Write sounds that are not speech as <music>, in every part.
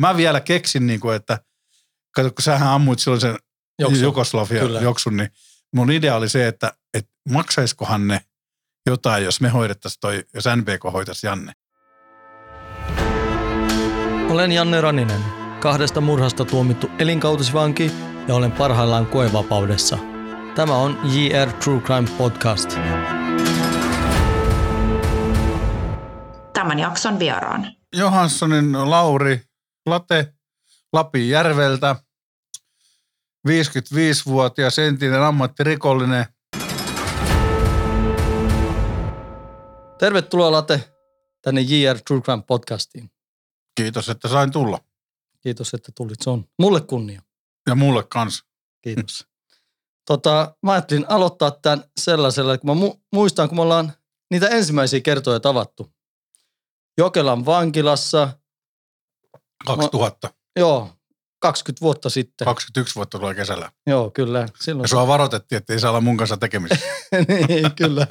Mä vielä keksin, niin kuin, että kato, kun sähän ammuit silloin sen Joksu. Jugoslavia Kyllä. joksun, niin mun idea oli se, että, että maksaiskohan ne jotain, jos me hoidettaisiin toi, jos NBK hoitaisi Janne. Olen Janne Raninen, kahdesta murhasta tuomittu elinkautisvanki ja olen parhaillaan koevapaudessa. Tämä on JR True Crime Podcast. Tämän jakson vieraan. Johanssonin Lauri Late Lapinjärveltä, 55-vuotias entinen ammattirikollinen. Tervetuloa Late tänne JR True Crime Podcastiin. Kiitos, että sain tulla. Kiitos, että tulit. Se on mulle kunnia. Ja mulle kanssa. Kiitos. tota, mä ajattelin aloittaa tämän sellaisella, kun mä mu- muistan, kun me ollaan niitä ensimmäisiä kertoja tavattu. Jokelan vankilassa, 2000. joo, 20 vuotta sitten. 21 vuotta tulee kesällä. Joo, kyllä. Silloin Ja sua varoitettiin, että ei saa olla mun kanssa tekemistä. <laughs> niin, kyllä.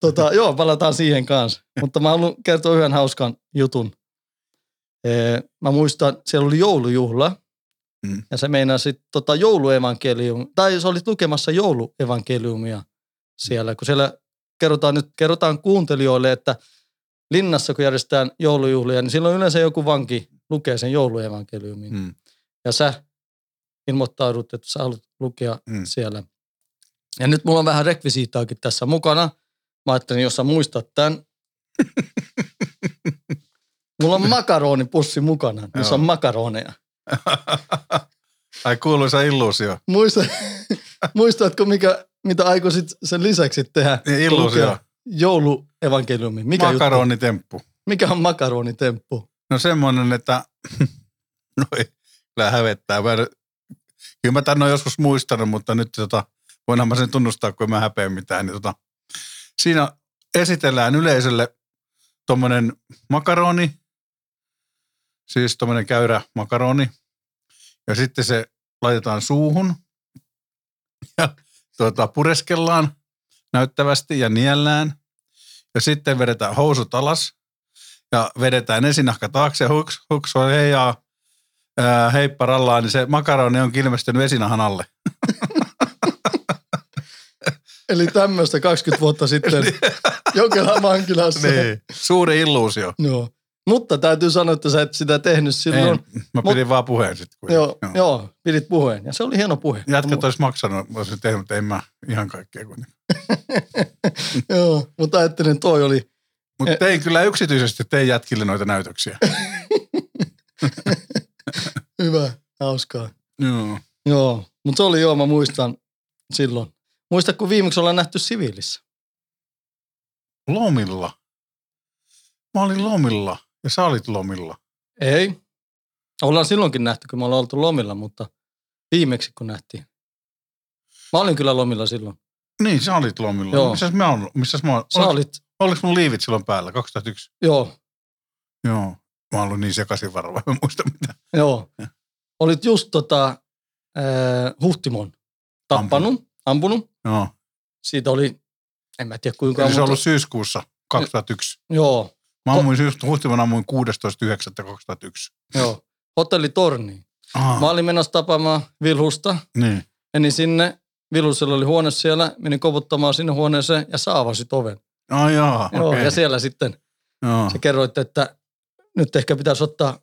tota, joo, palataan siihen kanssa. Mutta mä haluan kertoa yhden hauskan jutun. Ee, mä muistan, siellä oli joulujuhla. Mm. Ja se meinasi tota jouluevankelium, tai sä olit lukemassa jouluevankeliumia siellä, kun siellä kerrotaan nyt, kerrotaan kuuntelijoille, että linnassa kun järjestetään joulujuhlia, niin silloin yleensä joku vanki lukee sen jouluevankeliumin. Mm. Ja sä ilmoittaudut, että sä haluat lukea Mm. siellä. Ja nyt mulla on vähän rekvisiittaakin tässä mukana. Mä ajattelin, jos sä muistat tämän. <laughs> mulla on makaronipussi mukana, missä on makaroneja. <laughs> Ai kuuluisa illuusio. Muista, <laughs> muistatko, mikä, mitä aikoisit sen lisäksi tehdä? Niin, illuusio. Lukea Jouluevankeliumi. Mikä, juttu? Makaronitemppu. mikä on makaronitemppu? No semmoinen, että <laughs> no ei, kyllä hävettää. Mä, kyllä mä tän on joskus muistanut, mutta nyt tota, voinhan mä sen tunnustaa, kun mä häpeä mitään. Niin tota, siinä esitellään yleisölle tuommoinen makaroni, siis tuommoinen käyrä makaroni, ja sitten se laitetaan suuhun ja tuota, pureskellaan näyttävästi ja niellään. Ja sitten vedetään housut alas ja vedetään esinahka taakse, huks, huks, oi heijaa, ää, heippa rallaa, niin se makaroni on ilmestynyt esinahan alle. <laughs> Eli tämmöistä 20 vuotta sitten <laughs> Jokelan vankilassa. Niin. Suuri illuusio. Joo. Mutta täytyy sanoa, että sä et sitä tehnyt silloin. En, mä pidin vaan puheen sitten. Joo, joo. joo, pidit puheen. Ja se oli hieno puhe. Jätkät olisi maksanut, olisin tehnyt, mutta en mä ihan kaikkea kuitenkaan. <laughs> joo, mutta ajattelin, toi oli, Mutta Eh. tein kyllä yksityisesti, tein jätkille noita näytöksiä. <laughs> hyvä, hauskaa. Joo. Joo, mutta se oli joo, mä muistan silloin. Muista, kun viimeksi ollaan nähty siviilissä. Lomilla. Mä olin lomilla ja sä olit lomilla. Ei. Ollaan silloinkin nähty, kun me ollaan oltu lomilla, mutta viimeksi kun nähtiin. Mä olin kyllä lomilla silloin. Niin, sä olit lomilla. Joo. Missäs mä oon? Missäs mä oon? Sä olit, Oliko mun liivit silloin päällä, 2001? joo, Joo. Mä oon ollut niin sekaisin varmaan, en muista mitä. joo. Olit just tota, äh, Huhtimon tappanut, ampunut. Joo. Siitä oli, en mä tiedä kuinka Eli se on ollut syyskuussa 2001. Joo, Mä ammuin syys, huhtimon ammuin 16.9.2001. joo. Hotelli Torni. Aha, Mä olin menossa tapaamaan Vilhusta. niin. Menin sinne. Vilhusella oli huone siellä. Menin kovuttamaan sinne huoneeseen ja sä avasit oven. Ai jaa, Joo, okei. ja siellä sitten Joo. sä kerroit, että nyt ehkä pitäisi ottaa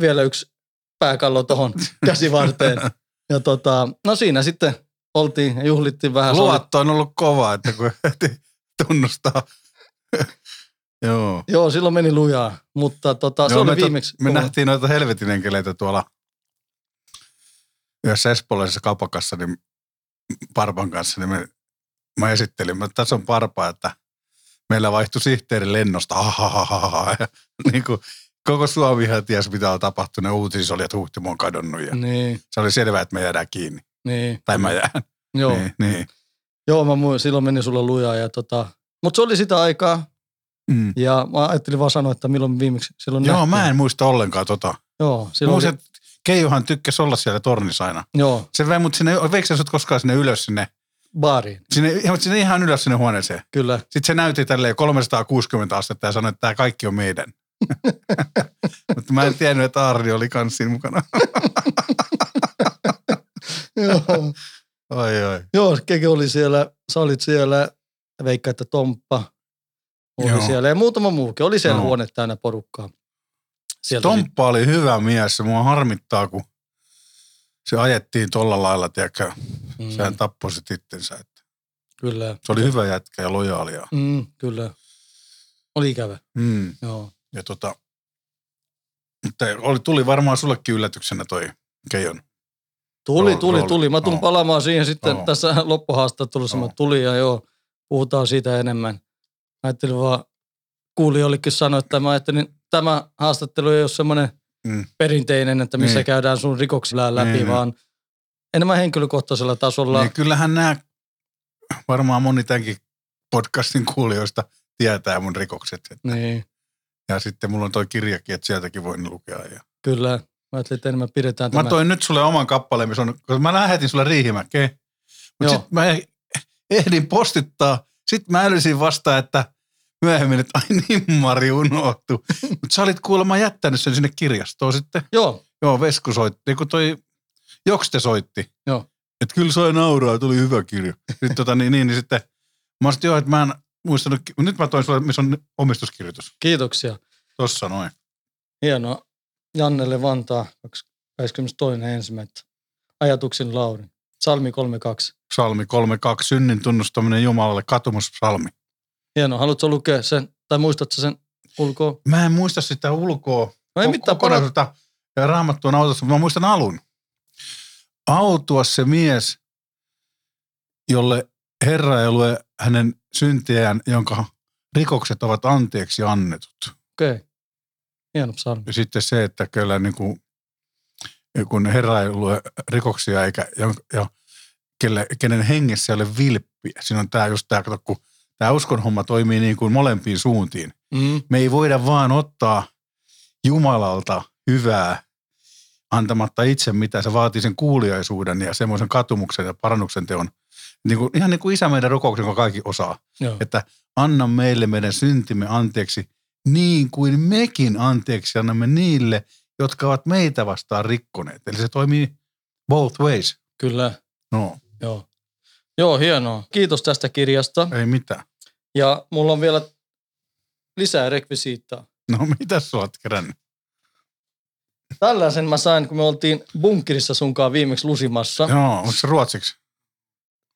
vielä yksi pääkallo tuohon <laughs> käsivarteen. Ja tota, no siinä sitten oltiin ja juhlittiin vähän. Se Luotto on ollut kova, että kun <laughs> heti tunnustaa. <laughs> Joo. Joo, silloin meni lujaa, mutta tota, se Joo, oli me, viimeksi. me nähtiin noita helvetin enkeleitä tuolla yhdessä espoolaisessa kaupakassa niin Parpan kanssa, niin me, mä esittelin, että tässä on Parpa, että meillä vaihtui sihteeri lennosta, ahahaha, ja <laughs> niin kuin koko Suomihan tiesi, mitä on tapahtunut, uutisissa oli, että Huhtimo on kadonnut, ja Niin, se oli selvää, että me jäädään kiinni, niin. tai mä jään. Joo, Niin, niin. joo mä muistan, silloin meni sulla lujaa. Ja tota, mutta se oli sitä aikaa, Mm. ja mä ajattelin vaan sanoa, että milloin viimeksi silloin Joo, nähtiin. mä en muista ollenkaan tota. Joo, silloin Muistan, oli, Keijohan tykkäsi olla siellä tornissa aina. joo, Se vei mut sinne, veikö sä sut koskaan sinne ylös sinne, baariin, sinne, sinne ihan ylös sinne huoneeseen. kyllä. Sitten se näytti tälleen 360 astetta ja sanoi, että tämä kaikki on meidän. <laughs> Mutta mä en tiennyt, että Arri oli kans siinä mukana. <laughs> Joo. Oi, oi. Joo, Keke oli siellä, sä olit siellä, veikka, että Tomppa oli Joo. siellä ja muutama muukin. Oli siellä Joo. huone täynnä porukkaa. Sieltä Tomppa oli hyvä mies. Se mua harmittaa, kun se ajettiin tolla lailla, tiedätkö, mm, sehän tappoi sit itsensä. Että Kyllä. Se oli hyvä jätkä ja lojaalia. Mm, kyllä. Oli ikävä, Mm. joo. Ja tota, mutta oli, tuli varmaan sullekin yllätyksenä toi Keijon. Tuli, Rooli- tuli, rooli. tuli. Mä tulen Joo. palaamaan siihen sitten Joo. tässä loppuhaastattelussa. Mä Joo. tuli ja joo, puhutaan siitä enemmän. Mä ajattelin vaan, kuulijollekin sanoa, että mä ajattelin, tämä haastattelu ei ole semmoinen Mm. perinteinen, että missä Niin. käydään sun rikoksilla läpi, Niin, vaan enemmän henkilökohtaisella tasolla. Niin kyllähän nämä, varmaan moni tämänkin podcastin kuulijoista tietää mun rikokset. Että- Niin, Ja sitten mulla on toi kirjakin, että sieltäkin voin lukea. Ja kyllä. Mä ajattelin, että enemmän pidetään Mä tämä. toin nyt sulle oman kappaleen, missä on, koska mä lähetin sulle Riihimäkeen. Mutta sitten mä ehdin postittaa. Sitten mä älysin vasta, että myöhemmin, että ai niin Mari unohtu. Mutta sä olit kuulemma jättänyt sen sinne kirjastoon sitten. Joo, Joo, Vesku soitti, kun toi Jokste soitti. Joo. Että kyllä sai nauraa, tuli hyvä kirja. Sitten tota, niin, niin, niin sitten mä olisin, joo, että mä en muistanut, nyt mä toin sulle, missä on omistuskirjoitus. kiitoksia. Tossa noin. Hienoa. Jannelle Vantaa, 22.1. Ajatuksin Lauri. Salmi 32. Salmi 3.2, synnin tunnustaminen Jumalalle, katumussalmi. Hienoa. Haluatko lukea sen, tai muistatko sen ulkoa? Mä en muista sitä ulkoa. No ei mitään, kokonaisuutta. Ja raamattu on autossa, mutta mä muistan alun. Autua se mies, jolle Herra ei lue hänen syntiään, jonka rikokset ovat anteeksi annetut. okei. Okay. Hieno psalmi. Ja sitten se, että kyllä niin kuin, kun Herra ei lue rikoksia eikä, ja, ja kelle, kenen hengessä ei ole vilppiä. Siinä on tämä just tämä, kato, kun tämä uskon homma toimii niin kuin molempiin suuntiin. Mm. Me ei voida vaan ottaa Jumalalta hyvää antamatta itse mitä se vaatii sen kuuliaisuuden ja semmoisen katumuksen ja parannuksen teon. Niin kuin, ihan niin kuin isä meidän rukouksen, joka kaikki osaa. Joo. Että anna meille meidän syntimme anteeksi niin kuin mekin anteeksi annamme niille, jotka ovat meitä vastaan rikkoneet. Eli se toimii both ways. Kyllä. No, Joo. Joo, hienoa. Kiitos tästä kirjasta. ei mitään. Ja mulla on vielä lisää rekvisiittaa. No, mitä sä oot kerännyt? Tällaisen mä sain, kun me oltiin bunkerissa sunkaan viimeksi lusimassa. Joo, onko se ruotsiksi?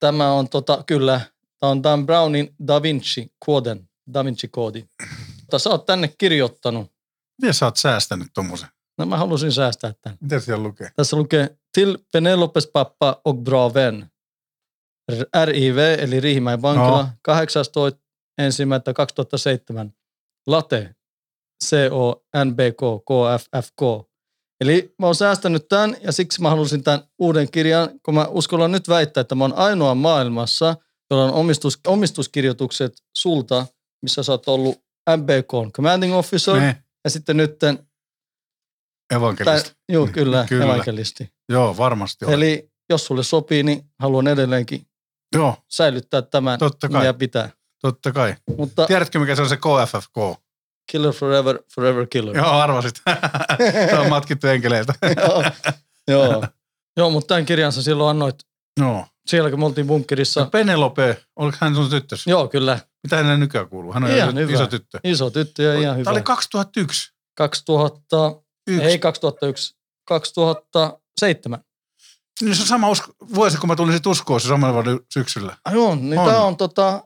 Tämä on tota, kyllä, tämä on Dan Brownin Da Vinci Coden, Da Vinci koodi. Mutta sä oot tänne kirjoittanut. Miten sä oot säästänyt tommosen? No mä halusin säästää tämän. Mitä siellä lukee? Tässä lukee Till Penelopes pappa och bra vän. RIV eli Riihimäen vankila No. 18. ensimmäistä 2007. Late C-O-N-B-K K-F-F-K. Eli mä oon säästänyt tämän ja siksi mä halusin tämän uuden kirjan, kun mä uskallan nyt väittää, että mä oon ainoa maailmassa, jolla on omistus, omistuskirjoitukset sulta, missä sä oot ollut MBK, Commanding Officer, Ne, ja sitten nytten, evankelista. tää, juu, kyllä, Kyllä. kyllä, evankelisti. Joo, varmasti on. Eli jos sulle sopii, niin haluan edelleenkin Joo, säilyttää tämän totta kai. ja pitää. Totta kai. Mutta Tiedätkö, mikä se on se KFFK? Killer Forever, Forever Killer. Joo, arvasit. <laughs> se on matkittu enkeleiltä. Joo. Joo. Joo, mutta tämän kirjan sä silloin annoit Joo. siellä, kun me oltiin bunkkerissa. No Penelope, oliko hän sun tyttös? Joo, kyllä. Mitä hänelle nykyään kuuluu? Hän on Ihan iso, iso tyttö. Iso tyttö ja ihan hyvä. Tämä oli 2001. 2000, Yksi. ei 2001, 2007. Niin se on sama usko, vuosi, kun mä tulin sit uskoon se samalla vuonna syksyllä. Ah, joo, niin On. tämä on tota,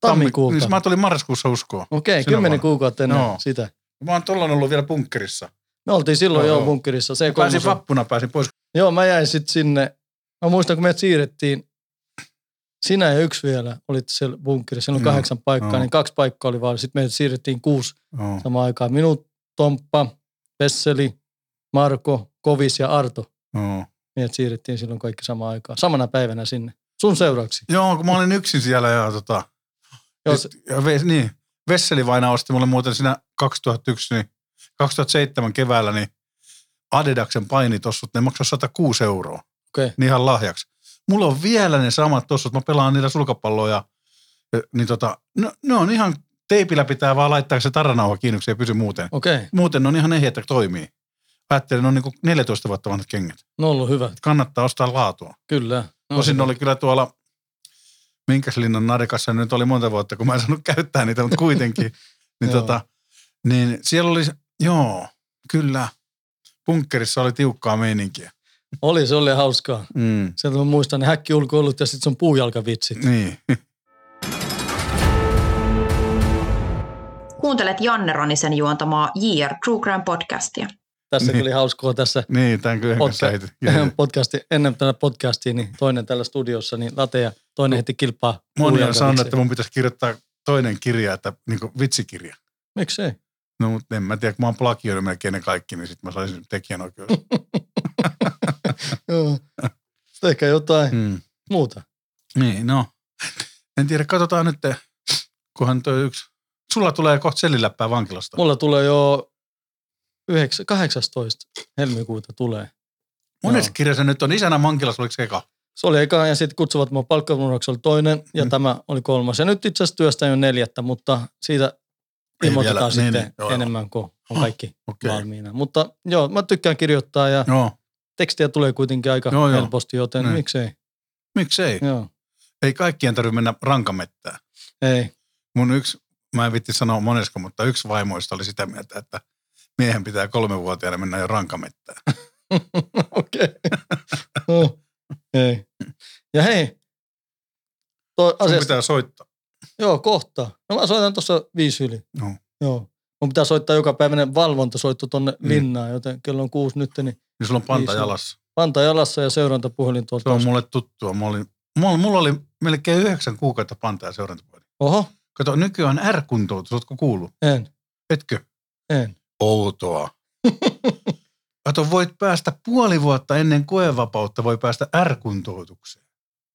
tammikuulta. Niin mä tulin marraskuussa uskoon. Okei, Sinä kymmenen kuukautta ennen Joo. sitä. Mä oon tolloin ollut vielä bunkkerissa. Me oltiin silloin Joo, jo joo. bunkkerissa. Se pääsin vappuna, pääsin pois. Joo, mä jäin sitten sinne. Mä muistan, kun meidät siirrettiin, sinä ja yksi vielä olit siellä bunkkerissa. Siellä on Joo, kahdeksan paikkaa, joo. niin kaksi paikkaa oli vaan. Sitten meidät siirrettiin kuusi Joo. samaan aikaan. Minut, Tomppa, Vesseli, Marko, Kovis ja Arto. Joo. Meidät siirrettiin silloin kaikki samaan aikaan. Samana päivänä sinne. Sun seuraksi. Joo, kun mä olin yksin siellä ja tota, Joo, Sit- ja niin, Vesseli vaina osti mulle muuten siinä 2001, niin 2007 keväällä, niin Adidaksen painitossut, ne maksaa 106 euroa. Okei. Niin ihan lahjaksi. Mulla on vielä ne samat tossut, mä pelaan niillä sulkapalloa ja, niin tota, no, ne on ihan teipillä pitää vaan laittaa se taranauha kiinni, se ei pysy muuten. Okei, okay. Muuten ne on ihan ehjät, että toimii. Ajattelin, ne on niin kuin 14 vuotta vanhat kengät. no ollut hyvä. Kannattaa ostaa laatua. Kyllä. No, Osin hyvä. oli kyllä tuolla Minkäslinnan narikassa nyt oli monta vuotta, kun mä en saanut käyttää niitä, mutta kuitenkin. <laughs> niin, tota, niin siellä oli, joo, kyllä. Bunkkerissa oli tiukkaa meininkiä. Oli, se oli hauskaa. Mm. Sieltä mä muistan ne häkkiulkoilut ja sitten sun puujalkavitsit. Niin. Kuuntelet Janne Ronisen juontamaa JR True Crime podcastia. Tässä Niin. oli hauskaa tässä niin, tämän kyllä Podca- podcasti, ennen tätä podcastia, niin toinen täällä studiossa, niin late ja toinen heti kilpaa Moni on sanonut, että mun pitäisi kirjoittaa toinen kirja, että niin kuin vitsikirja. Miksei? No, mutta en mä tiedä, kun mä oon plagioinut melkein ne kaikki, niin sitten mä saisin tekijänoikeus. <laughs> Joo. Ehkä jotain mm. muuta. Niin, no. En tiedä, katsotaan nyt, kunhan toi yksi. Sulla tulee kohta selliläppää vankilasta. Mulla tulee jo 9, 18 helmikuuta tulee. Monessa Joo. kirjassa nyt on isänä vankilassa, oliko se eka? Se oli eka ja sitten kutsuvat mua palkkavuoroksi oli toinen ja Mm. tämä oli kolmas. Ja nyt itse asiassa työstä jo neljättä, mutta siitä ilmoitetaan vielä, sitten niin, niin, joo, joo. enemmän kuin on kaikki Okei. valmiina. Mutta joo, mä tykkään kirjoittaa ja Joo, tekstiä tulee kuitenkin aika Joo, joo. helposti, joten Niin. miksei. miksei? Joo, Ei kaikkien tarvitse mennä rankamettään. ei. Mun yksi, mä en vitti sanoa monesko, mutta yksi vaimoista oli sitä mieltä, että miehen pitää kolmevuotiaana mennä jo rankamettään. <laughs> Okei. no, ei. Ja hei, toi asiasta, pitää soittaa. joo kohta. No mä soitan tuossa viisi yli. Joo. Joo. Mun pitää soittaa joka päiväinen valvontasoitto tonne Mm. linnaan, joten kello on kuusi nyt, niin Niin sulla on panta Viisi. jalassa. panta jalassa ja seurantapuhelin tuolta. Se on mulle tuttua. Mulla oli, mulla, mulla oli melkein yhdeksän kuukautta panta ja seurantapuhelin. Oho, Kato, nykyään R-kuntoutus, ootko kuullut? en, Etkö? en. Outoa. <laughs> Kato, voit päästä puoli vuotta ennen koevapautta, voi päästä R-kuntoutukseen.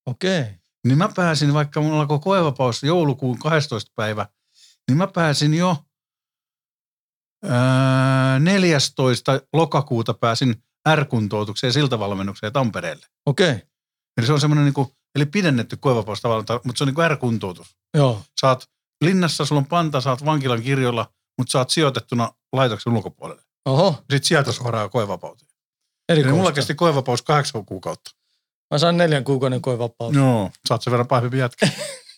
Okei. Niin mä pääsin, vaikka mulla alkoi koevapaus joulukuun 12. päivä, niin mä pääsin jo ää, 14. lokakuuta pääsin R-kuntoutukseen siltavalmennukseen Tampereelle. Okei. Eli se on semmoinen, niin kuin, eli pidennetty koevapaus tavallaan, ta- mutta se on niin kuin R-kuntoutus. Joo. Saat linnassa, sulla on panta, saat vankilan kirjoilla, mutta saat sijoitettuna laitoksen ulkopuolelle. Oho, Sitten sieltä suoraan koevapauteen. Eli erikoista. mulla kesti koevapaus kahdeksan kuukautta. Mä sain neljän kuukauden koevapaus. Joo, saat sen verran pahvempi jätkä.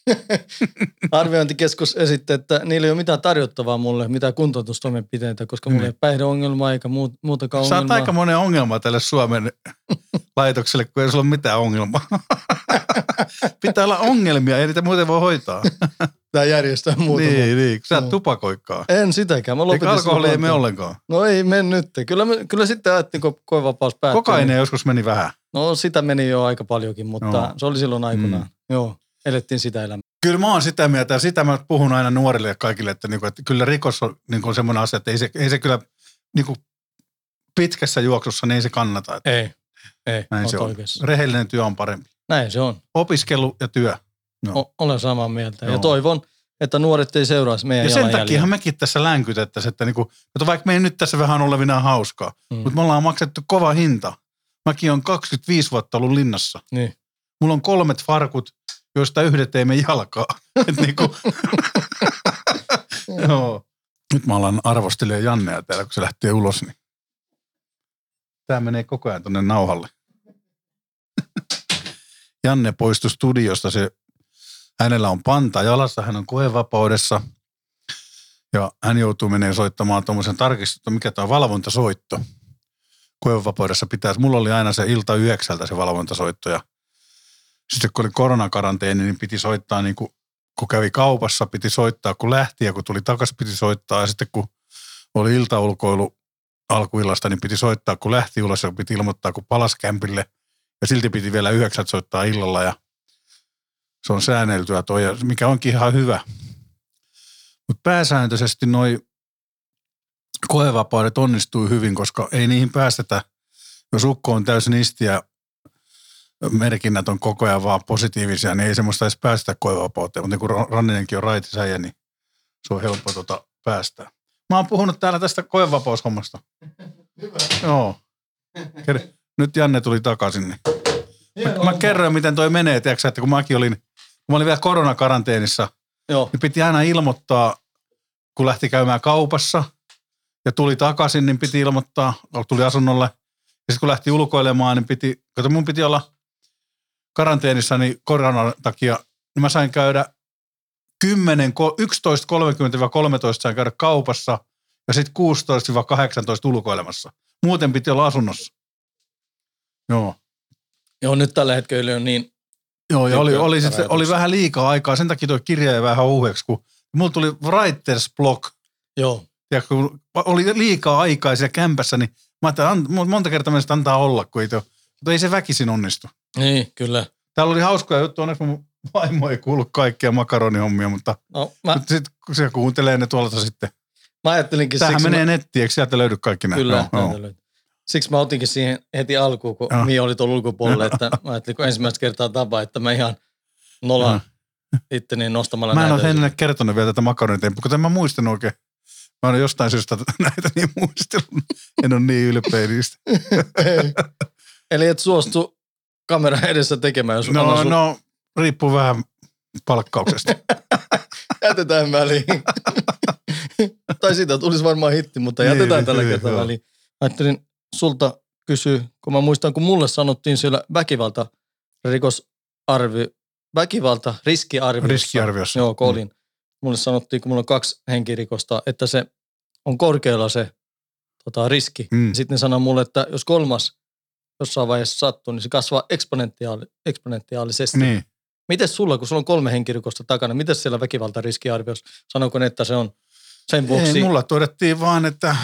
<laughs> Arviointikeskus esitti, että niillä ei ole mitään tarjottavaa mulle, mitään kuntoutustoimenpiteitä, koska mulla Niin. ei ole päihdeongelmaa eikä muut, muutakaan Sä oot ongelmaa. aika monen ongelma tälle Suomen <laughs> laitokselle, kun ei sulla ole mitään ongelmaa. <laughs> Pitää olla ongelmia, ei niitä muuten voi hoitaa. Tämä järjestää muuta. niin, niin, sä et tupakoikaan. En sitäkään. Mä lopetin alkoholi ei me ollenkaan. No ei mene nyt. Kyllä, me, kyllä sitten ajattelin, kun koevapaus päättyi. Kokainen niin- joskus meni vähän. No sitä meni jo aika paljonkin, mutta Joo. se oli silloin aikoinaan. Mm. Joo, elettiin sitä elämää. Kyllä mä oon sitä mieltä, ja sitä mä puhun aina nuorille ja kaikille, että, niinku, että kyllä rikos on niinku semmoinen asia, että ei se, ei se kyllä niinku pitkässä juoksussa, niin ei se kannata. Että Ei, ei, näin se on. oikeassa. Rehellinen työ on parempi. Näin se on. Opiskelu ja työ. No. O- olen samaa mieltä. Ja Joo. toivon, että nuoret ei seuraisi meidän Ja sen takia mekin tässä länkytettäisiin, että, niinku, että vaikka me ei nyt tässä vähän olevina hauskaa, Mm. mutta me ollaan maksettu kova hinta. Mäkin on 25 vuotta ollut linnassa. Niin. Mulla on kolmet farkut, joista yhdet ei mene jalkaa. <laughs> Et niinku, <laughs> joo. Nyt mä alan arvostelemaan Jannea täällä, kun se lähtee ulos. Niin. Tämä menee koko ajan tuonne nauhalle. <laughs> Janne poistui studiosta. Se, hänellä on panta jalassa, hän on koevapaudessa. Ja hän joutuu menemään soittamaan tuommoisen tarkistettu, mikä tämä on valvontasoitto. Koevapaudessa pitäisi, mulla oli aina se ilta yhdeksältä se valvontasoitto ja sitten kun oli koronakaranteeni, niin piti soittaa niin kuin, kun kävi kaupassa, piti soittaa kun lähti ja kun tuli takaisin piti soittaa ja sitten kun oli iltaulkoilu alkuillasta, niin piti soittaa kun lähti ulos ja piti ilmoittaa kun palasi kämpille ja silti piti vielä yhdeksät soittaa illalla ja se on säänneltyä toi, mikä onkin ihan hyvä. Mutta pääsääntöisesti noi koevapaudet onnistuu hyvin, koska ei niihin päästetä, jos ukko on täysin isti ja merkinnät on koko ajan vaan positiivisia, niin ei semmoista edes päästä koevapauteen. Mutta niin kun Ranninenkin on raitisäjä, niin se on helppo tota päästä. Mä oon puhunut täällä tästä koevapaushommasta. Hyvä. Joo. Nyt Janne tuli takaisin. Niin. Mä, mä kerroin, miten toi menee, tiedätkö, että kun mäkin olin, kun mä olin vielä koronakaranteenissa, Joo, niin piti aina ilmoittaa kun lähti käymään kaupassa ja tuli takaisin, niin piti ilmoittaa, tuli asunnolle. Ja sitten kun lähti ulkoilemaan, niin piti, kato mun piti olla karanteenissa niin koronan takia, niin mä sain käydä 10, 11.30-13 sain käydä kaupassa ja sitten 16-18 ulkoilemassa. Muuten piti olla asunnossa. Joo. Joo, nyt tällä hetkellä on niin, Joo, ja oli, oli, sit, oli vähän liikaa aikaa. Sen takia tuo kirja jäi vähän uudeksi, kun mulla tuli writer's block. joo, Ja kun oli liikaa aikaa siellä kämpässä, niin mä ajattelin, monta kertaa sitä antaa olla, kun ei, tuo, mutta ei se väkisin onnistu. niin kyllä. Täällä oli hauskoja juttuja, onneksi mun vaimo ei kuullut kaikkia makaronihommia, mutta No, mä, Mut sit, kun se kuuntelee ne tuolta sitten. mä ajattelinkin Tämähän siksi, menee mä, nettiin, eikö sieltä löydy kaikki nämä? kyllä, Joo, joo. Siksi mä otinkin siihen heti alkuun, kun Joo. Mia oli tuolla ulkopuolella, että <laughs> mä ajattelin, kun ensimmäistä kertaa tapa, että mä ihan nolan itteni nostamalla Mä en ole hänelle kertonut vielä tätä makaronitempua, kun en mä muistan oikein. Mä oon jostain syystä <laughs> näitä niin muistellut. En ole niin ylpeä niistä. <laughs> Eli et suostu kameran edessä tekemään, jos No, sun, no, riippuu vähän palkkauksesta. jätetään väliin. tai siitä tulisi varmaan hitti, mutta Niin, jätetään tällä niin, kertaa väliin. Ajattelin sulta kysyä, kun mä muistan, kun mulle sanottiin siellä väkivalta rikosarvi, väkivalta riskiarviossa. Riskiarviossa. Joo, kun olin. Mulle sanottiin, kun mulla on kaksi henkirikosta, että se on korkealla se tota, riski. Mm. Sitten ne sanoi mulle, että jos kolmas jossain vaiheessa sattuu, niin se kasvaa eksponentiaali, eksponentiaalisesti. Niin. Miten sulla, kun sulla on kolme henkirikosta takana, miten siellä väkivaltariskiarviossa, sanoiko ne, että se on sen vuoksi? Ei, mulla todettiin vaan, että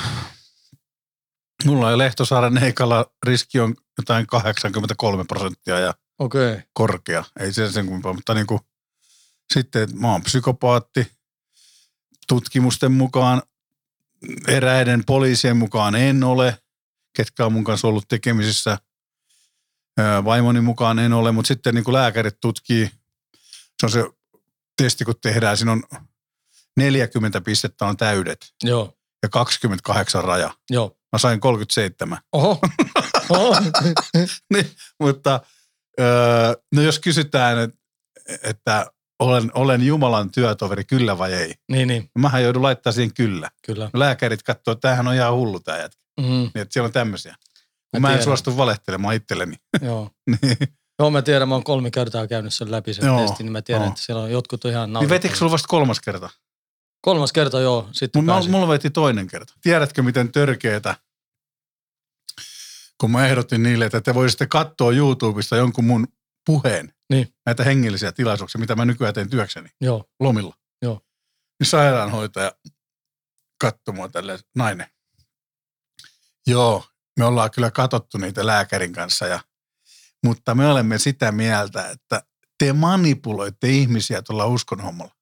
mulla ja Lehtosaaren Heikalla riski on jotain 83 prosenttia ja okay. korkea. Ei se sen kummempaa, mutta niin kuin, sitten että mä oon psykopaatti. Tutkimusten mukaan, eräiden poliisien mukaan en ole, ketkä on mun kanssa ollut tekemisissä. Vaimoni mukaan en ole, mutta sitten niin kuin lääkärit tutkii, se on se testi, kun tehdään, siinä on 40 pistettä on täydet joo, ja 28 raja. joo. Mä sain 37. Oho, <laughs> Oho. niin, mutta öö, no jos kysytään, että, että olen, olen Jumalan työtoveri, kyllä vai ei? niin, niin, Mähän joudun laittaa siihen kyllä. kyllä. Lääkärit katsoo, että tämähän on ihan hullu tämä jätkä. Mm, Niin, että siellä on tämmöisiä. Kun Mä mä, en suostu valehtelemaan itselleni. <laughs> joo. niin, Joo, mä tiedän, mä oon kolme kertaa käynyt sen läpi sen Joo, testin, niin mä tiedän, joo. että siellä on jotkut on ihan niin naurettavia. vetikö sulla vasta kolmas kerta? Kolmas kerta, joo, sitten pääsin. mulla veti toinen kerta. Tiedätkö, miten törkeetä, kun mä ehdotin niille, että te voisitte katsoa YouTubesta jonkun mun puheen, Niin. näitä hengellisiä tilaisuuksia, mitä mä nykyään teen työkseni Joo, lomilla. Joo. Niin sairaanhoitaja katsoi mua tälleen, nainen. Joo, me ollaan kyllä katsottu niitä lääkärin kanssa, ja, mutta me olemme sitä mieltä, että te manipuloitte ihmisiä tuolla uskonhommalla.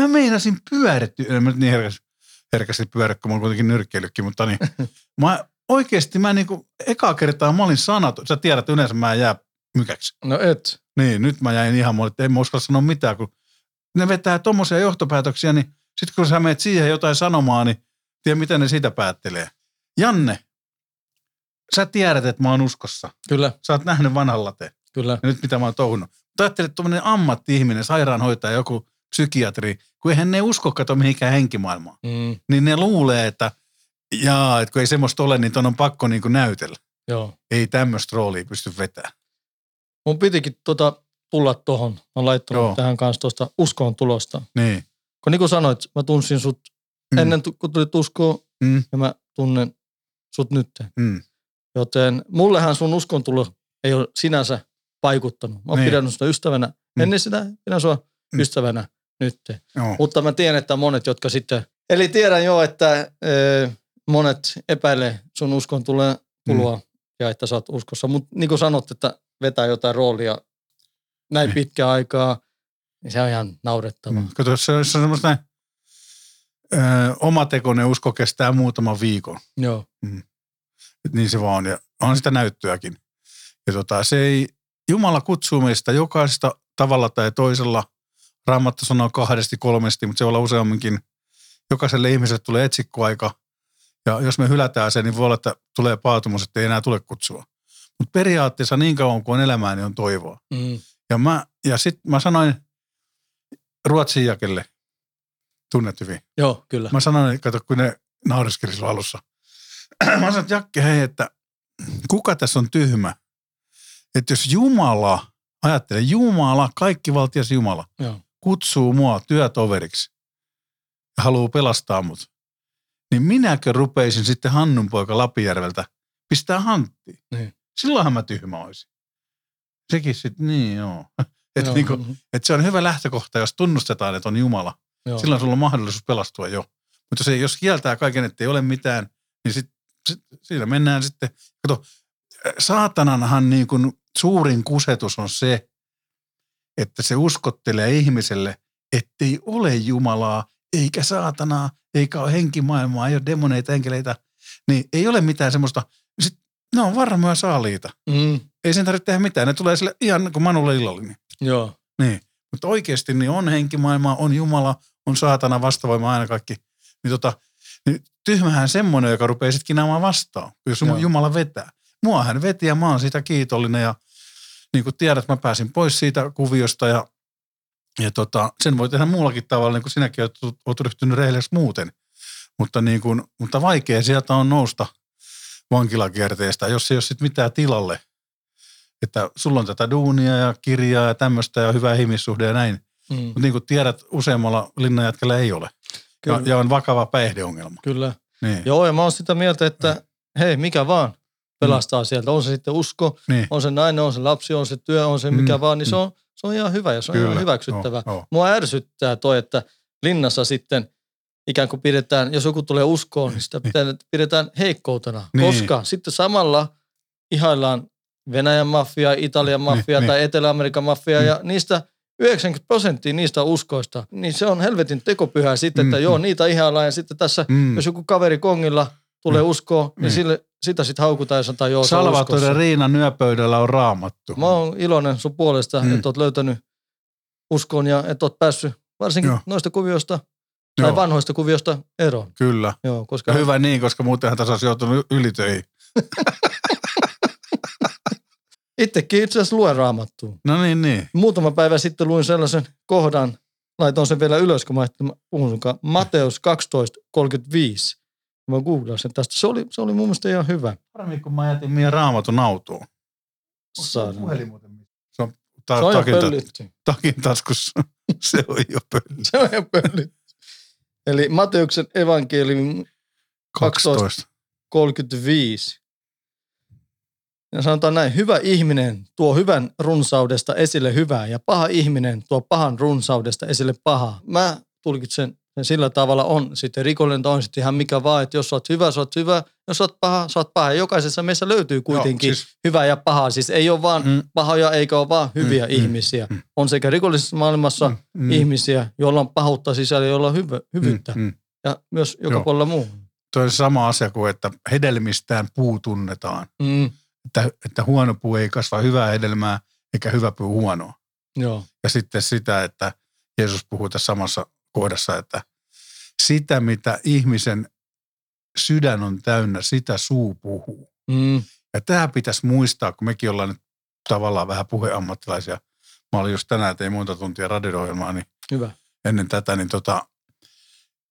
Mä meinasin pyöritty, en mä nyt niin herkästi, herkästi pyörä, kun mä oon kuitenkin nyrkkeilykin, mutta niin, <laughs> mä oikeasti mä niinku, eka kertaa mä olin sanaton. Sä tiedät, että yleensä mä en jää mykäksi. no et. Niin, nyt mä jäin ihan, olin, että en mä uskalla sanoa mitään, kun ne vetää tommosia johtopäätöksiä, niin sitten kun sä menet siihen jotain sanomaan, niin tiedä miten ne siitä päättelee. Janne, sä tiedät, että mä oon uskossa. Kyllä, Sä oot nähnyt vanhan lateen. kyllä. Ja nyt mitä mä oon touhunut. Mutta ajattelet, että tuommoinen ammatti-ihminen, sairaanhoitaja, joku psykiatri, kun eihän ne usko kato mihinkään henkimaailmaan. Mm, Niin ne luulee, että jaa, että kun ei semmoista ole, niin ton on pakko niin kuin näytellä. joo. Ei tämmöistä roolia pysty vetämään. Mun pitikin tota tulla tohon. Mä laittanut Joo. tähän kanssa tuosta uskoon tulosta. Niin. Kun niin kuin sanoit, mä tunsin sut Mm. ennen kun tulit uskoon Mm. ja mä tunnen sut nyt. Mm. Joten mullehan sun uskontulo ei ole sinänsä vaikuttanut. Mä oon Niin. pidänyt sitä ystävänä ennen sitä, pidän sua Mm. ystävänä nyt. Joo. Mutta mä tiedän, että monet, jotka sitten... Eli tiedän jo, että ö, monet epäilee sun uskon tuloa Mm. ja että sä oot uskossa. Mutta niin kuin sanot, että vetää jotain roolia näin Niin. pitkää aikaa, niin se on ihan naurettavaa. Mm. Kato, se on se on semmoista näin, ö, omatekoinen usko kestää muutaman viikon. Joo, Et niin se vaan on. Ja on sitä näyttöäkin. Ja tota, se ei, Jumala kutsuu meistä jokaista tavalla tai toisella. Raamattu sanoo kahdesti, kolmesti, mutta se voi olla useamminkin. Jokaiselle ihmiselle tulee etsikkoaika. Ja jos me hylätään se, niin voi olla, että tulee paatumus, että ei enää tule kutsua. Mutta periaatteessa niin kauan kuin on elämää, niin on toivoa. mm, Ja, mä, ja sitten mä sanoin Ruotsin jakelle, Tunnet hyvin. Joo, kyllä. Mä sanoin, että kato, kun ne naureskeli silloin alussa. <clears throat> Mä sanoin, että Jakke, hei, että kuka tässä on tyhmä? Että jos Jumala, ajattele, Jumala, kaikki valtias Jumala, Joo. Kutsuu mua työtoveriksi ja haluaa pelastaa mut, niin minäkö rupeisin sitten Hannun poika Lapijärveltä pistää hanttiin? Niin. Silloinhan mä tyhmä olisin. Sekin sitten, niin joo. <laughs> Että niinku, mhm, et se on hyvä lähtökohta, jos tunnustetaan, että on Jumala. joo. Silloin sulla on mahdollisuus pelastua jo. Mutta se, jos kieltää kaiken, että ei ole mitään, niin sit, sit, siinä mennään sitten. Kato, saatananhan niin kuin suurin kusetus on se, että se uskottelee ihmiselle, ettei ole Jumalaa, eikä saatanaa, eikä ole henkimaailmaa, ei ole demoneita, enkeleitä. Niin ei ole mitään semmoista, sit, ne on varmoja saaliita. Mm, Ei sen tarvitse tehdä mitään, ne tulee sille ihan niin kuin Manulle illallinen. joo. Niin, mutta oikeasti niin on henkimaailma, on Jumala, on saatana, vastavoima aina kaikki. Niin, tota, niin tyhmähän semmoinen, joka rupeaa sitten kinaamaan vastaan, jos Joo. Jumala vetää. Mua hän veti ja mä oon siitä kiitollinen ja niin kuin tiedät, mä pääsin pois siitä kuviosta ja, ja tota, sen voi tehdä muullakin tavalla, niin kuin sinäkin oot, oot ryhtynyt rehelliseksi muuten. Mutta, niin kuin, mutta vaikea sieltä on nousta vankilakierteestä, jos ei ole sitten mitään tilalle. Että sulla on tätä duunia ja kirjaa ja tämmöistä ja hyvä ihmissuhde ja näin. Mm, Mutta niin kuin tiedät, useammalla linnanjatkella ei ole. Ja, kyllä. ja on vakava päihdeongelma. kyllä. Niin. Joo, ja mä oon sitä mieltä, että hei, mikä vaan pelastaa sieltä. On se sitten usko, Niin. on se nainen, on se lapsi, on se työ, on se mikä Mm, vaan, niin se mm. on, se on ihan hyvä ja se on ihan hyväksyttävä. Joo, joo. Mua ärsyttää toi, että linnassa sitten ikään kuin pidetään, jos joku tulee uskoon, niin sitä pitää, pidetään heikkoutena. Niin. Koska sitten samalla ihaillaan Venäjän mafiaa, Italian mafiaa niin. tai Etelä-Amerikan mafiaa Mm. ja niistä 90 prosenttia niistä uskoista, niin se on helvetin tekopyhää sitten, että Mm, joo, mm. niitä ihaillaan ja sitten tässä, Mm. jos joku kaveri kongilla tulee Mm. uskoon, niin Niin. sille, sitä sitten haukutaan ja sanotaan, joo, Salvatore uskossa. Riinan yöpöydällä on raamattu. Mä oon iloinen sun puolesta, Mm. että oot löytänyt uskoon ja että oot päässyt varsinkin Joo. noista kuvioista tai Joo, vanhoista kuviosta eroon. Kyllä. Joo, koska hyvä niin, koska muutenhan tässä olisi joutunut ylitöihin. <laughs> itsekin itse asiassa luen raamattua. No niin, niin. Muutama päivä sitten luin sellaisen kohdan, laitoin sen vielä ylös, kun mä ajattelin, mä puhun sunkaan, Mateus 12.35. Mä googlasin sen tästä. Se oli, se oli mun mielestä ihan hyvä. Harmi, kun mä jätin meidän raamatun autoon. Saada. Se on, ta- Se on jo takin, ta- pöllytty. takin taskussa. <laughs> Se on jo pölly. Se on jo pöllytty. Eli Mateuksen evankeliumi 12. 35. Ja sanotaan näin, hyvä ihminen tuo hyvän runsaudesta esille hyvää ja paha ihminen tuo pahan runsaudesta esille pahaa. Mä tulkitsen sen sillä tavalla on sitten rikollinen tai on sitten ihan mikä vaan, että jos sä oot hyvä, sä oot hyvä, jos sä oot paha, sä oot paha. Ja jokaisessa meissä löytyy kuitenkin Joo, siis, hyvää ja pahaa. Siis ei ole vaan mm, pahoja eikä ole vaan hyviä Mm, mm, ihmisiä. mm. On sekä rikollisessa maailmassa mm, mm, ihmisiä, joilla on pahuutta sisällä, joilla on hyvä, hyvyyttä. Mm, mm. Ja myös joka Joo. puolella muu. Toi on sama asia kuin, että hedelmistään puu tunnetaan. Mm, Että, että huono puu ei kasva hyvää hedelmää, eikä hyvä puu huonoa. joo, Ja sitten sitä, että Jeesus puhuu tässä samassa kohdassa, että sitä, mitä ihmisen sydän on täynnä, sitä suu puhuu. mm, Ja tämä pitäisi muistaa, kun mekin ollaan nyt tavallaan vähän puheammattilaisia. Mä olin just tänään, tein monta tuntia radio niin hyvä. ennen tätä, niin tota,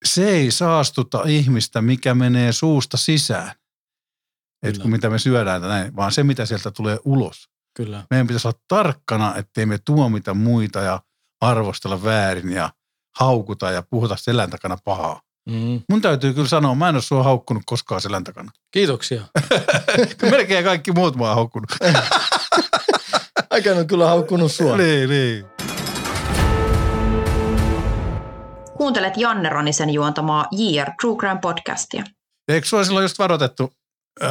se ei saastuta ihmistä, mikä menee suusta sisään. Et kun mitä me syödään tai näin, vaan se, mitä sieltä tulee ulos. Kyllä. Meidän pitäisi olla tarkkana, ettei me tuomita muita ja arvostella väärin ja haukuta ja puhuta selän takana pahaa. Mm. Mun täytyy kyllä sanoa, mä en ole sua haukkunut koskaan selän takana. Kiitoksia. <laughs> Melkein kaikki muut mä oon haukkunut. <laughs> Aika on kyllä haukkunut sua. niin, niin. Kuuntelet Janne Ronisen juontamaa JR True Crime podcastia. Eikö sua silloin just varoitettu öö,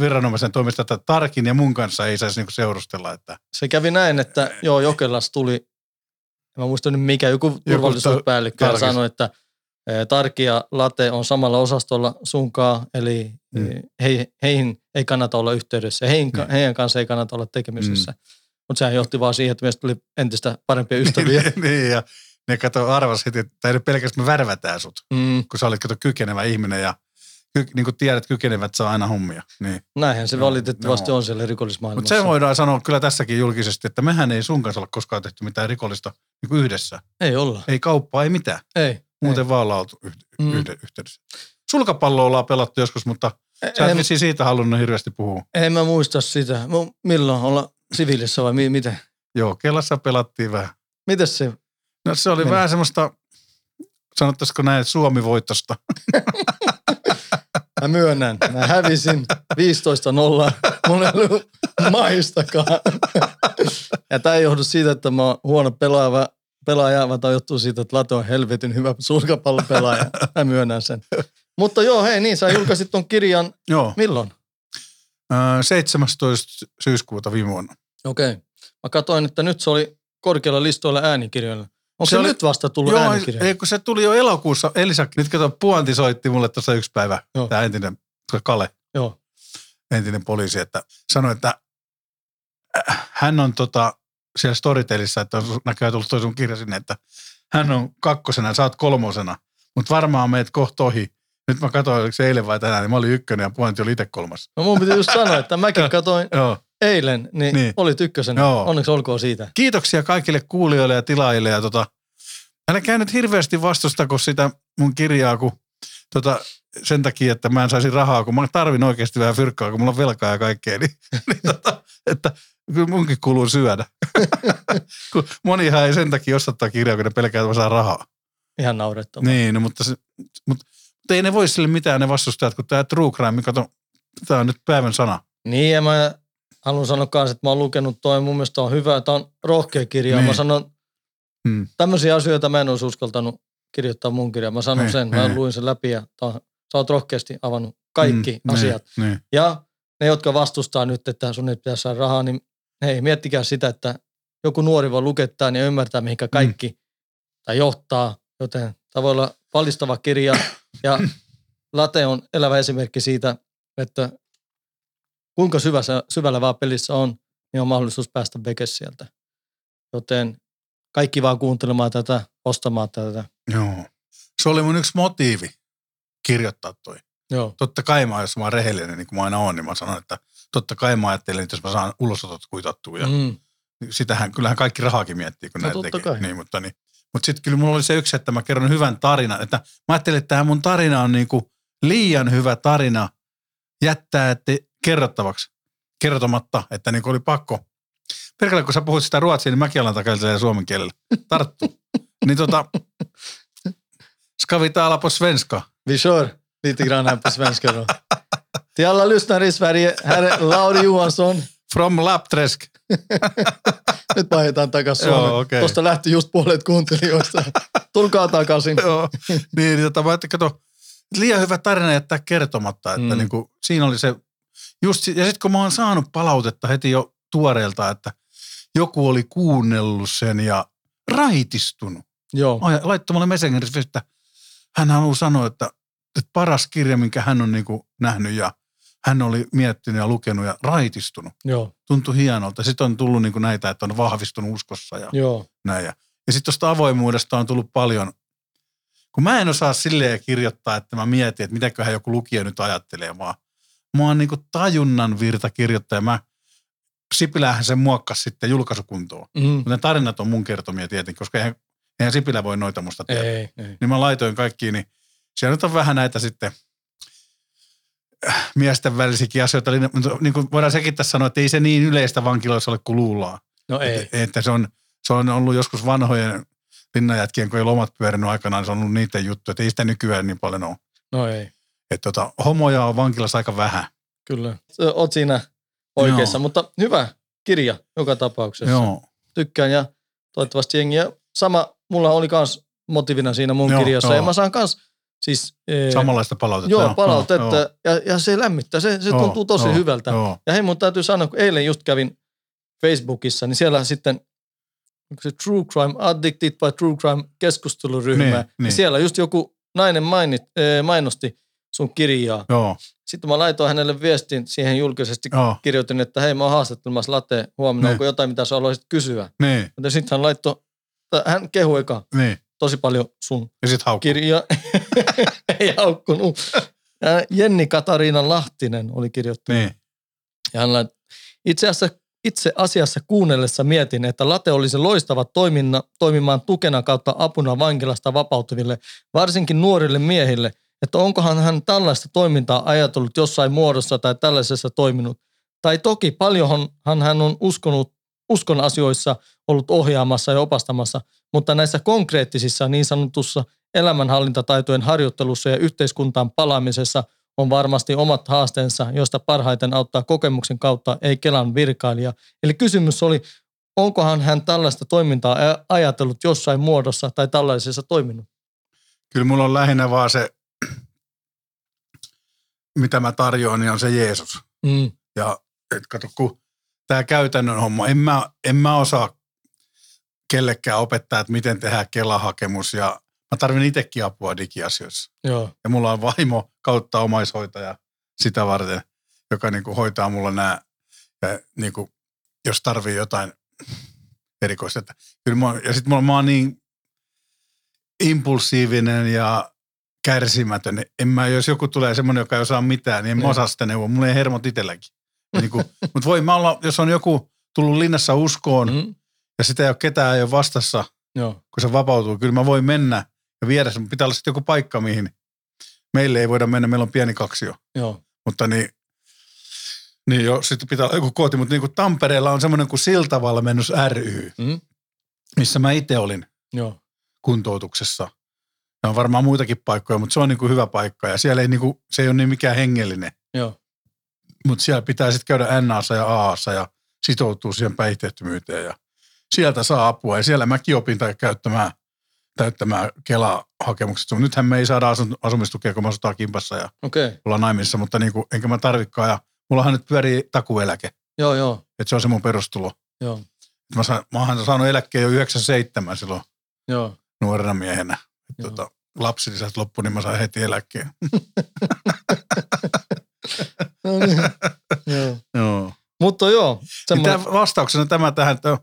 viranomaisen toimesta, että Tarkin ja mun kanssa ei saisi niinku seurustella, että Se kävi näin, että joo, Jokelas tuli, mä muista nyt mikä, joku turvallisuuspäällikkö tarkis. sanoi, että Tarki ja Late on samalla osastolla sunkaa, eli Mm. mm. he, heihin ei kannata olla yhteydessä, heihin, Niin. heidän kanssa ei kannata olla tekemisissä. Mm. Mutta sehän johti vaan siihen, että meistä tuli entistä parempia ystäviä. <laughs> niin, ja ne kato arvas heti, että ei pelkästään me värvätään sut, mm, kun sä olit kato kykenevä ihminen ja ky, niin kuin tiedät, kykenevät saa aina hommia. Niin. näinhän se Joo, valitettavasti joo. on siellä Mutta rikollismaailmassa. se voidaan sanoa kyllä tässäkin julkisesti, että mehän ei sun kanssa olla koskaan tehty mitään rikollista niin kuin yhdessä. Ei olla. Ei kauppaa, ei mitään. Ei. muuten vaan ollaan oltu yh- Mm. yhde- yhteydessä. Sulkapalloa ollaan pelattu joskus, mutta sä et en, siitä halunnut hirveästi puhua. en mä muista sitä. Milloin olla siviilissä vai mi- miten? Joo, Kelassa pelattiin vähän. Mites se? No se oli Meni. vähän semmoista, sanottaisiko näin, Suomi-voitosta. <laughs> Mä myönnän. Mä hävisin 15-0. Mulla ei ollut maistakaan. Ja tää ei johdu siitä, että mä oon huono pelaaja, pelaaja vaan tää johtuu siitä, että Late on helvetin hyvä sulkapallopelaaja. Mä myönnän sen. Mutta joo, hei niin, sä julkaisit ton kirjan Joo, milloin? äh, 17. syyskuuta viime vuonna. Okei. Okay. Mä katsoin, että nyt se oli korkealla listoilla äänikirjoilla. Onko se, Se oli- nyt vasta tullut Joo, äänikirja? ei, kun se tuli jo elokuussa. Elisa, nyt kato, Puanti soitti mulle tuossa yksi päivä, Joo. tämä entinen Kale, Joo. entinen poliisi, että sanoi, että äh, hän on tota, siellä Storytelissa, että on näköjään tullut toi sun kirja sinne, että hän on kakkosena ja sä oot kolmosena, mutta varmaan meet kohta ohi. Nyt mä katsoin, oliko se eilen vai tänään, niin mä olin ykkönen ja Puanti oli itse kolmas. No mun piti just sanoa, että mäkin katsoin <laughs> Joo. Eilen, niin, Niin. oli tykkösenä. Joo. Onneksi olkoon siitä. kiitoksia kaikille kuulijoille ja tilaajille. Ja tota, älkää nyt hirveästi vastustako sitä mun kirjaa, kun tota, sen takia, että mä en saisi rahaa, kun mä tarvin oikeasti vähän fyrkkaa, kun mulla on velkaa ja kaikkea, niin, <laughs> niin tota, että kyllä munkin kuuluu syödä. <laughs> kun monihan ei sen takia ostattaa kirjaa, kun ne pelkää, että mä saan rahaa. Ihan naurettava. Niin, no, mutta, se, mutta, mutta, ei ne voi sille mitään ne vastustajat, kun tämä true crime, kato, tämä on nyt päivän sana. Niin ja mä haluan sanoa kanssa, että mä oon lukenut toi, mun mielestä on hyvä, tämä on rohkea kirja. Niin. Mä sanon, Hmm. tämmöisiä asioita mä en olisi uskaltanut kirjoittaa mun kirjaa. Mä sanon Niin, sen, mä niin. luin sen läpi ja on- sä oot rohkeasti avannut kaikki Mm, asiat. Niin, niin. Ja ne, jotka vastustaa nyt, että sun ei pitäisi saada rahaa, niin hei, miettikää sitä, että joku nuori voi lukettaa ja ymmärtää, mihinkä kaikki tai johtaa. Joten tämä voi olla palistava kirja. Ja <clears throat> Late on elävä esimerkki siitä, että kuinka syvä, se- syvällä vaan pelissä on, niin on mahdollisuus päästä veke sieltä. Joten kaikki vaan kuuntelemaan tätä, ostamaan tätä. Joo. Se oli mun yksi motiivi kirjoittaa toi. Joo. totta kai mä, jos mä oon rehellinen, niin kuin mä aina oon, niin mä sanon, että totta kai mä ajattelen, että jos mä saan ulosotot kuitattua. Ja Mm. niin sitähän, kyllähän kaikki rahaakin miettii, kun No näitä totta tekee. kai. Niin, mutta niin. Mutta sitten kyllä mulla oli se yksi, että mä kerron hyvän tarinan. Että mä ajattelin, että tämä mun tarina on niinku liian hyvä tarina jättää että kerrottavaksi. Kertomatta, että niinku oli pakko. Perkele, kun sä puhut sitä ruotsia, niin mäkin alan takaisin suomen kielellä. Tarttu. <laughs> niin tota, ska vi tala på svenska? Vi kör lite grann här på svenska då. <laughs> Till alla lyssnare i Sverige, här är Lauri Johansson. From Lapträsk. <laughs> Nyt vaihdetaan takaisin Joo, Suomeen. okei. Tuosta lähti just puolet kuuntelijoista. Tulkaa takaisin. Joo, niin, niin tota, mä ajattelin, kato, liian hyvä tarina jättää kertomatta, että Mm. niin kuin, siinä oli se, just, ja sitten kun mä oon saanut palautetta heti jo tuoreelta, että joku oli kuunnellut sen ja raitistunut. Joo, Ai- Laittoi mulle Messengerissä, että hän haluaa sanoa, että, että paras kirja, minkä hän on niin kuin nähnyt ja hän oli miettinyt ja lukenut ja raitistunut. joo, Tuntui hienolta. Sitten on tullut niin kuin näitä, että on vahvistunut uskossa ja joo. näin. Ja, ja sitten tuosta avoimuudesta on tullut paljon, kun mä en osaa silleen kirjoittaa, että mä mietin, että mitäköhän joku lukija nyt ajattelee, vaan mä oon niin tajunnan virta kirjoittaja. Mä, Sipilähän sen muokkasi sitten julkaisukuntoon. Mm. Mutta ne tarinat on mun kertomia tietenkin, koska eihän, eihän Sipilä voi noita musta tietää. Ei, ei. Niin mä laitoin kaikkiin, niin siellä nyt on vähän näitä sitten miesten välisiäkin asioita. Eli niin kuin voidaan sekin tässä sanoa, että ei se niin yleistä vankiloissa ole kuin luullaan. No ei. Että, että se, on, se on ollut joskus vanhojen linnanjätkien, kun ei lomat pyörinyt aikanaan, niin se on ollut niiden juttu, että ei sitä nykyään niin paljon ole. No ei. Että tota, homoja on vankilassa aika vähän. Kyllä. Oot siinä oikeassa, Joo. mutta hyvä kirja joka tapauksessa. Joo, Tykkään ja toivottavasti jengiä. Sama, mulla oli kans motiivina siinä mun Joo, kirjassa. joo. Ja mä saan kans siis... ee, samanlaista palautetta. Joo, palautetta. joo, Ja, ja se lämmittää. Se, se joo, tuntuu tosi joo, hyvältä. Joo, Ja hei, mun täytyy sanoa, kun eilen just kävin Facebookissa, niin siellä sitten onko se True Crime, Addicted by True Crime keskusteluryhmä. Niin, Niin. Siellä just joku nainen mainit, eh, mainosti sun kirjaa. joo, Sitten mä laitoin hänelle viestin siihen julkisesti. joo, Kirjoitin, että hei mä oon haastattelemassa Late huomenna, Niin. onko jotain mitä sä haluaisit kysyä. niin, Mutta sitten hän laittoi, hän kehu eka niin. tosi paljon sun Ja sit kirja. <laughs> Ei haukkunut. Jenni Katariina Lahtinen oli kirjoittanut Niin, ja hän lait, itse asiassa itse asiassa kuunnellessa mietin, että Late olisi loistava toiminna, toimimaan tukena kautta apuna vankilasta vapautuville, varsinkin nuorille miehille, että onkohan hän tällaista toimintaa ajatellut jossain muodossa tai tällaisessa toiminut. Tai toki paljonhan hän on uskonut, uskon asioissa ollut ohjaamassa ja opastamassa, mutta näissä konkreettisissa niin sanotussa elämänhallintataitojen harjoittelussa ja yhteiskuntaan palaamisessa on varmasti omat haasteensa, joista parhaiten auttaa kokemuksen kautta, ei Kelan virkailija. Eli kysymys oli, onkohan hän tällaista toimintaa ajatellut jossain muodossa tai tällaisessa toiminut? Kyllä mulla on lähinnä vaan se, mitä mä tarjoan, niin on se Jeesus. Mm. Ja et kato, kun tämä käytännön homma, en mä, en mä osaa kellekään opettaa, että miten tehdään Kela-hakemus ja mä tarvin itsekin apua digiasioissa. Joo. Ja mulla on vaimo kautta omaishoitaja sitä varten, joka niin kuin hoitaa mulla nämä, ja niin kuin, jos tarvii jotain erikoista. Että kyllä mä, ja sitten mulla, mä oon niin impulsiivinen ja kärsimätön. niin En mä, jos joku tulee semmoinen, joka ei osaa mitään, niin en mä Niin. osaa sitä neuvoa. Mulla ei hermot itselläkin. Niin kuin, mutta voi mä olla, jos on joku tullut linnassa uskoon Mm. ja sitä ei ole ketään ei ole vastassa, Joo. kun se vapautuu. Kyllä mä voin mennä ja viedä sen. Pitää olla sitten joku paikka, mihin meille ei voida mennä. Meillä on pieni kaksio. Joo. Mutta niin, niin jo, sitten pitää olla joku kooti. Mutta niin kuin Tampereella on semmoinen kuin Siltavalmennus ry, Mm. missä mä itse olin Joo. kuntoutuksessa. Ja on varmaan muitakin paikkoja, mutta se on niin kuin hyvä paikka. Ja siellä ei, niin kuin, se ei ole niin mikään hengellinen. Joo. Mutta siellä pitää sitten käydä NAssa ja AAssa ja sitoutua siihen päihteettömyyteen. Ja sieltä saa apua. Ja siellä mäkin opin tai käyttämään, täyttämään Kela-hakemukset. Nythän me ei saada asumistukea, kun me asutaan kimpassa ja. Okay. ollaan naimisissa, mutta niin kuin, enkä mä tarvikaan. Ja mullahan nyt pyörii takueläke, Joo, joo. että se on se mun perustulo. Joo. Mä, saan, mä oon saanut eläkkeen jo 97 silloin Joo. nuorena miehenä. Et Joo. Tota, lapsilisät loppu, niin mä sain heti eläkkeen. <laughs> <laughs> No niin. joo. Joo. Mutta joo, Niin semmoinen, tämä vastauksena tämä tähän, että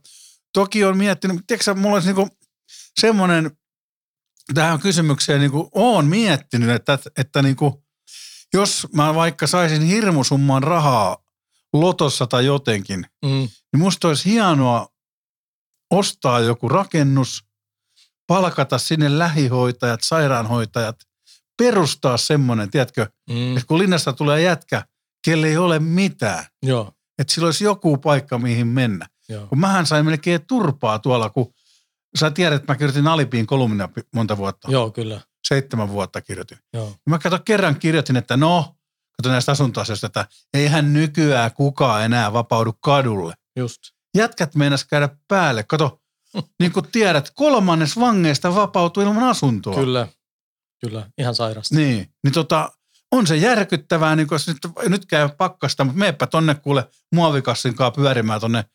toki on miettinyt, tiedätkö mulla olisi niinku semmoinen, tähän kysymykseen niinku, oon miettinyt, että, että niinku, jos mä vaikka saisin hirmusumman rahaa lotossa tai jotenkin, mm, niin musta olisi hienoa ostaa joku rakennus, palkata sinne lähihoitajat, sairaanhoitajat, perustaa semmoinen, tiedätkö, mm, että kun linnasta tulee jätkä, kelle ei ole mitään, joo, että sillä olisi joku paikka, mihin mennä. joo, Kun mähän sain melkein turpaa tuolla, kun sä tiedät, että mä kirjoitin Alipiin kolumnia monta vuotta. joo, kyllä, Seitsemän vuotta kirjoitin. joo, Mä kato kerran kirjoitin, että no, kato näistä asuntoasioista, että eihän nykyään kukaan enää vapaudu kadulle. just, Jätkät meinas käydä päälle. Kato, <laughs> niin kuin tiedät, kolmannes vangeista vapautuu ilman asuntoa. kyllä, kyllä, ihan sairasta. Niin, niin tota, on se järkyttävää, niin kun nyt, nyt käy pakkasta, mutta meepä tonne kuule muovikassin kanssa pyörimään tonne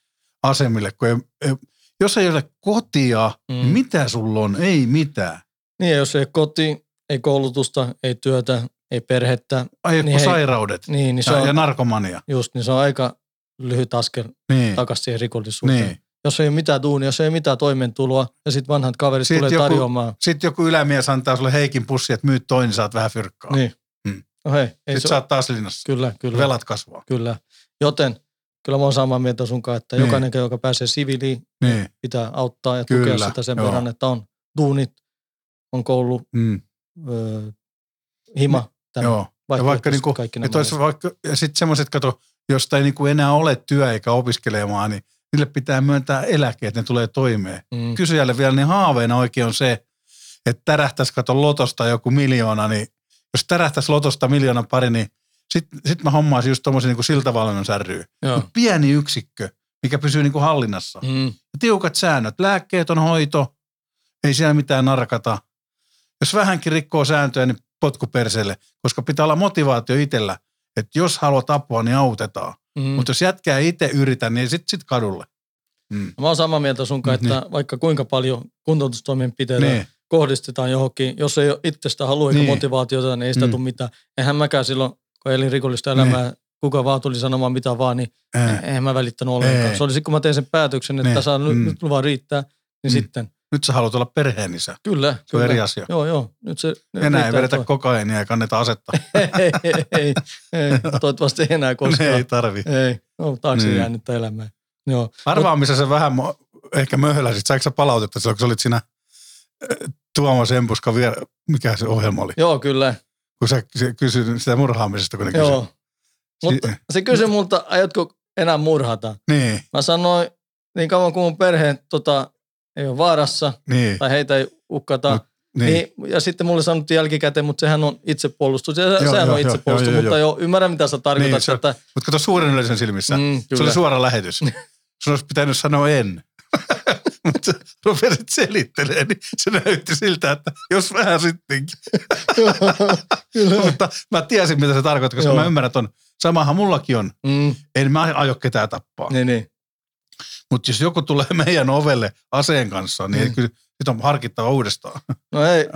asemille, kun ei, ei, jos ei ole kotia, mm. niin Mm. mitä sulla on? Ei mitään. Niin jos ei koti, ei koulutusta, ei työtä, ei perhettä, Ai Niin hei. sairaudet niin, niin se ja, on, ja narkomania. just, niin se on aika lyhyt askel Niin, takaisin siihen rikollisuuteen. niin. Jos ei ole mitään duunia, jos ei ole mitään toimeentuloa ja sitten vanhat kaverit Sit tulee joku- tarjoamaan. Sitten joku ylämies antaa sulle heikin pussi, että myyt toinen, niin saat vähän fyrkkaa. Niin. Mm. No hei, ei Sitten se, oot taas linnassa. kyllä, kyllä, Velat kasvaa. kyllä. Joten kyllä mä oon samaa mieltä sun kanssa, että Niin. jokainen, joka pääsee siviiliin, Niin. pitää auttaa ja Kyllä, tukea sitä sen joo. verran, että on duunit, on koulu, Mm. ö, hima, tämä Joo. Ja vaikka niinku, kaikki Et nämä. olisi vaikka, ja sitten semmoiset, kato, josta ei niinku enää ole työ eikä opiskelemaan, niin niille pitää myöntää eläke, että ne tulee toimeen. mm, Kysyjälle vielä, niin haaveena oikein on se, että tärähtäisi kato lotosta joku miljoona, niin jos tärähtäisi lotosta miljoona pari, niin sitten sit mä hommaisin just tommosen niin siltavalmennus ry. joo. Pieni yksikkö, mikä pysyy niin kuin hallinnassa. Mm, tiukat säännöt, lääkkeet on hoito, ei siellä mitään narkata. Jos vähänkin rikkoo sääntöjä, niin potku perseelle, koska pitää olla motivaatio itsellä, että jos haluat apua, niin autetaan. mm. Mutta jos jätkää itse yritä, niin sitten sit kadulle. Mm. Mä oon samaa mieltä sun kanssa, Niin. että vaikka kuinka paljon kuntoutustoimenpiteitä Niin, kohdistetaan johonkin, jos ei ole itsestä halua eikä Niin. motivaatiota, niin ei sitä Mm. tule mitään. Eihän mäkään silloin, kun elin rikollista elämää, kuka vaan tuli sanomaan mitä vaan, niin ää. eihän mä välittänyt ollenkaan. Se oli sitten, kun mä tein sen päätöksen, että Niin. saa nyt, Mm. nyt luvan riittää, niin Mm. sitten, Nyt sä haluat olla perheenisä. kyllä. Se on kyllä. eri asia. Joo, joo. Nyt se, nyt Enää ei vedetä toi. kokainia ja kanneta asetta. <laughs> ei, ei, ei, ei, toivottavasti ei enää ne koskaan. ei tarvi. Ei, no taakse Niin. jäänyttä elämää. Joo. Arvaa, missä sä vähän ehkä möhläsit. Saiko sä palautetta silloin, kun sä olit siinä äh, Tuomas Empuska, vielä, mikä se ohjelma oli? Joo, kyllä. Kun sä kysyit sitä murhaamisesta, kun ne Joo. kysyi. Mutta se kysyi multa, aiotko enää murhata? Niin, Mä sanoin, niin kauan kuin mun perheen tota, ei ole vaarassa niin, tai heitä ei uhkata, Mut- niin. niin. ja sitten mulle sanottiin jälkikäteen, mutta sehän on itsepuolustus. Ja Joo, sehän joo, on itsepuolustus, joo, joo, mutta joo. joo, ymmärrän mitä sä tarkoitat. Niin, se että, Mutta kato suuren yleisön silmissä. mm, Se oli suora lähetys. <laughs> Sun olisi pitänyt sanoa en. Mutta <laughs> rupesit selittelemään, niin se näytti siltä, että jos vähän sittenkin. Kyllä. Mutta mä tiesin, mitä se tarkoittaa, koska Joo. mä ymmärrän, että on, samahan mullakin on. mm, En mä aio ketään tappaa. niin, niin. Mutta jos joku tulee meidän ovelle aseen kanssa, niin Mm. kyllä sit on harkittava uudestaan. No ei,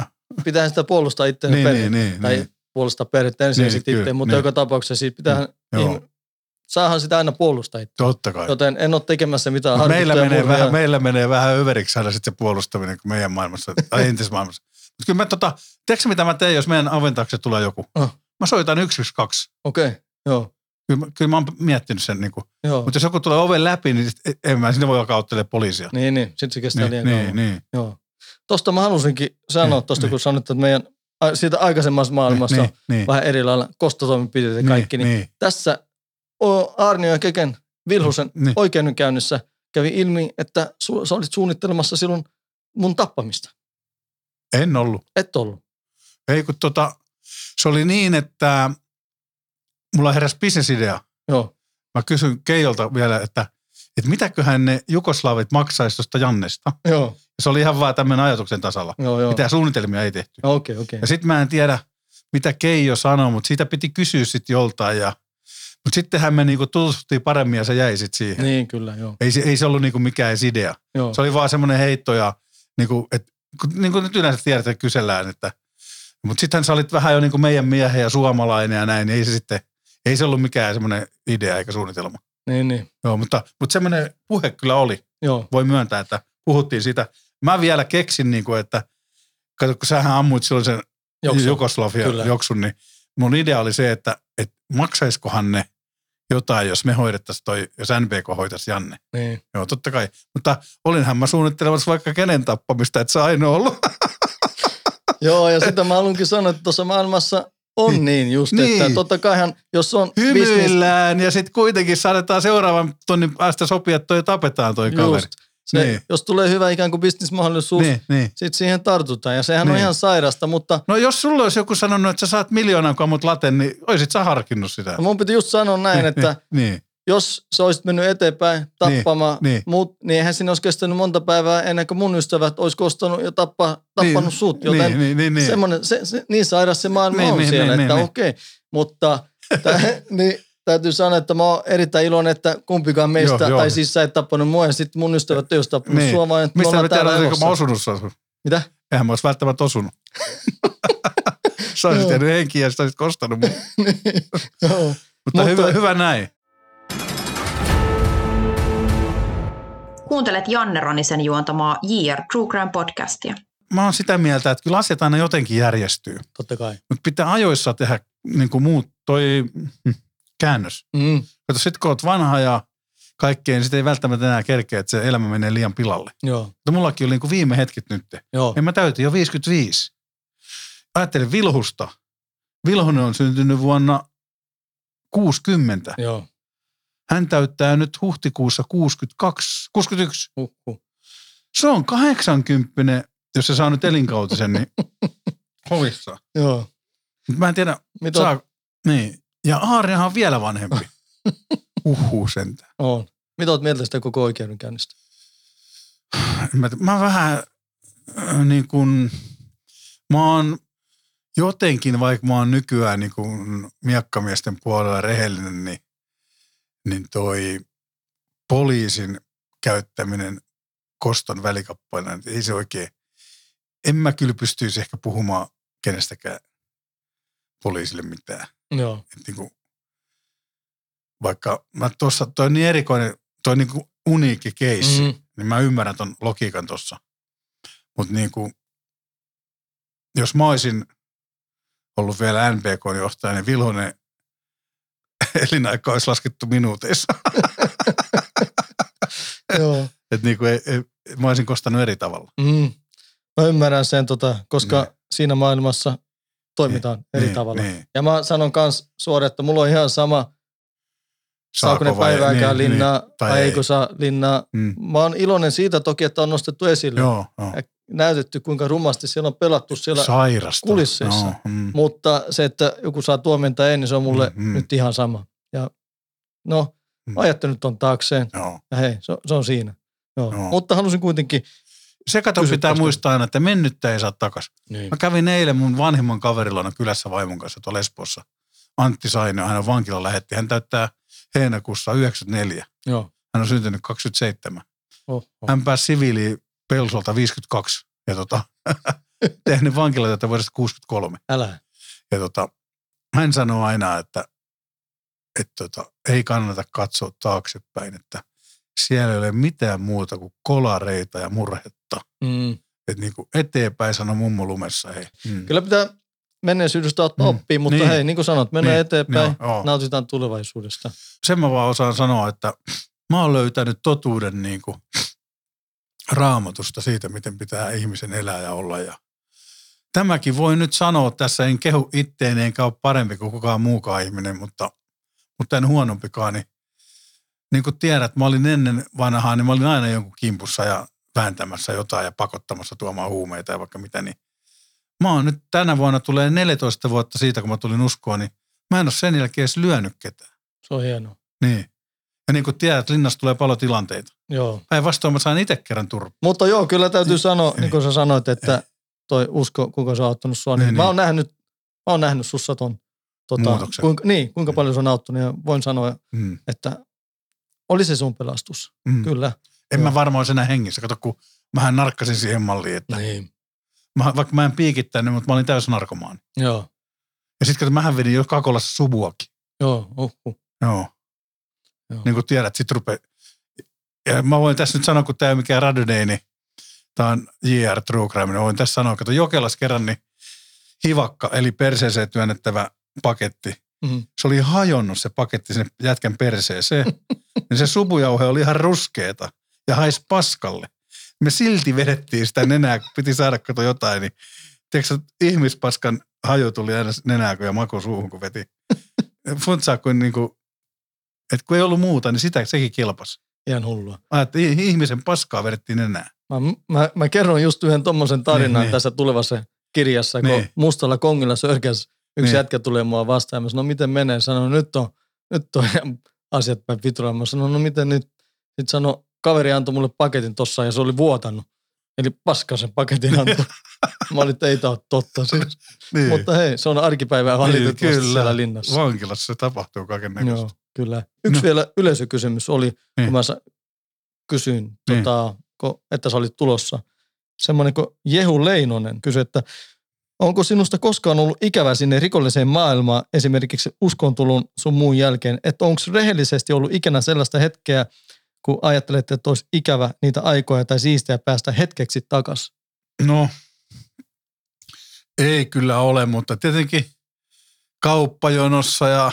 pitää sitä puolustaa itseään niin, niin, niin, tai niin. puolustaa perhettä ensin Niin, sitten itse, mutta niin. joka tapauksessa siitä pitää, niin, saahan sitä aina puolustaa. Totta kai. Joten en ole tekemässä mitään Mut meillä, menee vähän, meillä menee vähän överiksi aina sitten se puolustaminen kuin meidän maailmassa, tai <laughs> entisessä maailmassa. Mutta kyllä mä tota, tiedätkö mitä mä teen, jos meidän aventaukset tulee joku? Oh. Mä soitan 112. Okei, okay. joo. Kyllä, mä- kyllä mä oon miettinyt sen. Niin kuin. Joo. Mutta jos joku tulee oven läpi, niin sit en mä sinne voi alkaa ottelemaan poliisia. Niin, niin. Sitten se kestää niin, liian niin, kauan. niin. Joo. Tuosta mä halusinkin sanoa, Niin, tuosta niin. kun sanoit, että meidän siitä aikaisemmassa maailmassa niin, on niin, vähän eri lailla kostotoimenpiteet ja kaikki, niin, niin, niin tässä Arnio ja Keken Vilhusen niin. oikeudenkäynnissä kävi ilmi, että su- sä olit suunnittelemassa silloin mun tappamista. En ollut. Et ollut. Ei kun tota, se oli niin, että mulla heräsi bisnesidea. Joo. Mä kysyn Keijolta vielä, että, että mitäköhän ne jugoslavit maksaisi tuosta Jannesta. Joo, Se oli ihan vaan tämmöinen ajatuksen tasalla. joo, joo. Mitä suunnitelmia ei tehty. Okei, okei. Ja sitten mä en tiedä, mitä Keijo sanoi, mutta siitä piti kysyä sitten joltain. Ja, mutta sittenhän me niinku tutustuttiin paremmin ja se jäi sitten siihen. Niin, kyllä, joo. Ei, se- ei se ollut niinku mikään edes idea. joo. Se oli vaan semmoinen heitto ja niinku, et, kun- niin kuin nyt yleensä tiedät, että kysellään, että mutta sittenhän sä olit vähän jo niinku meidän miehen ja suomalainen ja näin, niin ei se sitten, ei se ollut mikään semmoinen idea eikä suunnitelma. Niin, niin. Joo, mutta, mutta semmoinen puhe kyllä oli. Joo, Voi myöntää, että puhuttiin siitä. Mä vielä keksin, niinku, että kato, kun sähän ammuit silloin sen Joksu. Jugoslavia Kyllä. joksun, niin mun idea oli se, että, että maksaisikohan ne jotain, jos me hoidettaisiin toi, jos NPK hoitaisi Janne. niin. Joo, totta kai. Mutta olinhan mä suunnittelemassa vaikka kenen tappamista, että se ainoa ollut. <laughs> Joo, ja sitä mä haluankin sanoa, että tuossa maailmassa on Niin. niin just, Niin. että totta kaihan, jos on business, Hymyillään ja sitten kuitenkin saadetaan seuraavan tunnin päästä sopia, että toi tapetaan toi kaveri. Se, Niin. jos tulee hyvä ikään kuin bisnismahdollisuus, niin. Niin, niin. sitten siihen tartutaan. Ja sehän on Niin. ihan sairasta, mutta No jos sulla olisi joku sanonut, että sä saat miljoonan, kun ammut laten, niin oisit sä harkinnut sitä. mun piti just sanoa näin, että Niin, jos sä olisit mennyt eteenpäin tappamaan Niin, niin, niin. mut, niin eihän siinä olisi kestänyt monta päivää ennen kuin mun ystävät olisi kostanut ja tappa, tappanut niin, sut. Joten niin, niin, niin, niin. se, se, niin sairas se maailma Niin, on niin, siellä, niin, että niin, okei. Mutta tä, <laughs> niin, täytyy sanoa, että mä oon erittäin iloinen, että kumpikaan meistä, Joo, joo, joo. tai siis sä et tappanut mua ja sitten mun ystävät ei olisi tappanut Niin. sua, vaan että me Mistä ollaan me täällä tiedän, olisiko mä elossa. osunut sua? Mitä? Eihän mä olisi välttämättä osunut. <laughs> sä olisit jäänyt henkiin ja sä olisit kostanut mun. <laughs> Mutta, Mutta- hyvä, hyvä näin. Kuuntelet Janne Ronisen juontamaa JR True Crime podcastia. Mä oon sitä mieltä, että kyllä asiat aina jotenkin järjestyy. Totta kai. Mutta pitää ajoissa tehdä niin kuin muut, toi hm, käännös. Mm. Kato, sit kun oot vanha ja kaikkeen, niin sit ei välttämättä enää kerkeä, että se elämä menee liian pilalle. Joo. Mutta mullakin oli niin kuin viime hetket nyt. Joo. Ja mä täytin jo 55. Ajattelin Vilhusta. Vilhunen on syntynyt vuonna 60. Joo. Hän täyttää nyt huhtikuussa 62, 61. Huh, huh. Se on 80, jos se saa nyt elinkautisen, niin <laughs> hovissa. Joo. Mä en tiedä, Mitä saa, niin. Ja Aariahan on vielä vanhempi. <laughs> Uhu sentään. on? Mitä oot mieltä sitä koko oikeudenkäynnistä? Mä, mä vähän äh, niin kuin, mä oon jotenkin, vaikka mä oon nykyään niin kuin miekkamiesten puolella rehellinen, niin, niin toi poliisin käyttäminen koston välikappaina, niin ei se oikein, en mä kyllä pystyisi ehkä puhumaan kenestäkään poliisille mitään. Joo. Et niin kuin, vaikka mä tuossa, toi on niin erikoinen, toi on niin kuin uniikki keissi, mm. Niin mä ymmärrän ton logiikan tuossa. Mutta niin kuin, jos mä olisin ollut vielä NPK-johtaja, niin Vilhonen <laughs> elinaika olisi laskettu minuuteissa. <laughs> Että niinku ei, ei, mä olisin kostanut eri tavalla. Mm. Mä ymmärrän sen, tota, koska Niin. siinä maailmassa toimitaan eri niin, tavalla. Niin. Ja mä sanon kans suoraan, että mulla on ihan sama, saako ne vai- päivääkään niin, linnaa niin, tai vai ei. eikö saa linnaa. Mm. Mä oon iloinen siitä toki, että on nostettu esille. Joo, joo. Ja näytetty, kuinka rumasti siellä on pelattu siellä. Sairasta. kulisseissa. Joo, mm. Mutta se, että joku saa tuomion tai ei, niin se on mulle Mm, mm. nyt ihan sama. Ja no, Mm. mä ajattelin ton taakseen. Joo. Ja hei, se, on- se on siinä. Joo. Joo. Mutta halusin kuitenkin. Se kato Kysy pitää tästä. muistaa aina, että mennyttä ei saa takas. Niin. Mä kävin eilen mun vanhimman kaverilla kylässä vaimon kanssa tuolla Espoossa. Antti Sainio, hän on vankila lähetti. Hän täyttää heinäkuussa 94. Joo. Hän on syntynyt 27. Oh, oh. Hän pääsi siviiliin Pelsolta 52 ja tota, <laughs> tehnyt vankilatyötä vuodesta 63. Älä. Ja tota, hän sanoo aina, että, että tota, ei kannata katsoa taaksepäin, että siellä ei ole mitään muuta kuin kolareita ja murhetta. Mm. Että niin kuin eteenpäin sanoi mummo lumessa, hei. Mm. Kyllä pitää menneisyydestä ottaa Mm. oppia, mutta Niin. hei, niin kuin sanot, mennään Niin. eteenpäin, Joo, joo. nautitaan tulevaisuudesta. Sen mä vaan osaan sanoa, että mä oon löytänyt totuuden niin kuin raamatusta siitä, miten pitää ihmisen elää ja olla. Ja tämäkin voi nyt sanoa tässä, en kehu itteeni enkä ole parempi kuin kukaan muukaan ihminen, mutta, mutta en huonompikaan. Niin, niin kuin tiedät, mä olin ennen vanhaa, niin mä olin aina jonkun kimpussa ja vääntämässä jotain ja pakottamassa tuomaan huumeita ja vaikka mitä. Niin mä oon nyt tänä vuonna tulee 14 vuotta siitä, kun mä tulin uskoon, niin mä en ole sen jälkeen edes lyönyt ketään. Se on hienoa. Niin. Ja niin kuin tiedät, linnassa tulee paljon tilanteita. Joo. Päinvastoin mä sain itse kerran turpa. Mutta joo, kyllä täytyy sanoa, Ei. niin kuin sä sanoit, että toi usko, kuinka se on auttanut sua, niin, Niin, mä niin. oon nähnyt, mä oon nähnyt sussa ton, tota, Muutoksen. kuinka, niin, kuinka paljon se on auttanut ja voin sanoa, Mm. että oli se sun pelastus. Mm. Kyllä. En Joo. mä varmaan enää hengissä. Kato, kun mähän narkkasin siihen malliin, että Niin. mä, vaikka mä en piikittänyt, mutta mä olin täysin narkomaani. Joo. Ja sitten kato, mähän vedin jo Kakolassa subuakin. Joo. Uhuh. Joo. Joo. Niin kuin tiedät, sit rupe... Ja mä voin tässä nyt sanoa, kun tämä ei ole mikään Radonei, niin tämä on JR True Crime, niin voin tässä sanoa, että Jokelas kerran niin hivakka, eli perseeseen työnnettävä paketti, Mm. se oli hajonnut se paketti sinne jätkän perseeseen. <laughs> niin se subujauhe oli ihan ruskeeta ja hais paskalle. Me silti vedettiin sitä nenää, kun piti saada kato jotain, niin tiedätkö, ihmispaskan haju tuli aina nenää ja maku suuhun, kun veti. <laughs> Funtsaa, kun niinku, että kun ei ollut muuta, niin sitä sekin kilpas. Ihan hullua. Ajattelin, ihmisen paskaa vedettiin nenää. Mä, mä, mä kerron just yhden tommosen tarinan Niin, niin, niin. tässä tulevassa kirjassa, kun Niin. Mustalla Kongilla sörkäs yksi Niin. niin. jätkä tulee mua vastaan. Mä sanoin, no miten menee? Sanoin, nyt on, nyt on <laughs> asiat päin vitulaan. Mä sanoin, no miten nyt? Sitten sanoi, kaveri antoi mulle paketin tossa ja se oli vuotanut. Eli paskasen paketin antoi. <laughs> Mä olin, että ei tää ole totta siis. <laughs> Niin. Mutta hei, se on arkipäivää valitettavasti kyllä. siellä linnassa. Vankilassa se tapahtuu kaiken näköistä. Joo, kyllä. Yksi No. vielä yleisökysymys oli, Niin. kun mä sa- kysyin, Niin. tota, että sä olit tulossa. Semmoinen kuin Jehu Leinonen kysyi, että onko sinusta koskaan ollut ikävä sinne rikolliseen maailmaan, esimerkiksi uskontulun sun muun jälkeen, että onko rehellisesti ollut ikinä sellaista hetkeä, kun ajattelet, että olisi ikävä niitä aikoja tai siistiä päästä hetkeksi takaisin? No, ei kyllä ole, mutta tietenkin kauppajonossa ja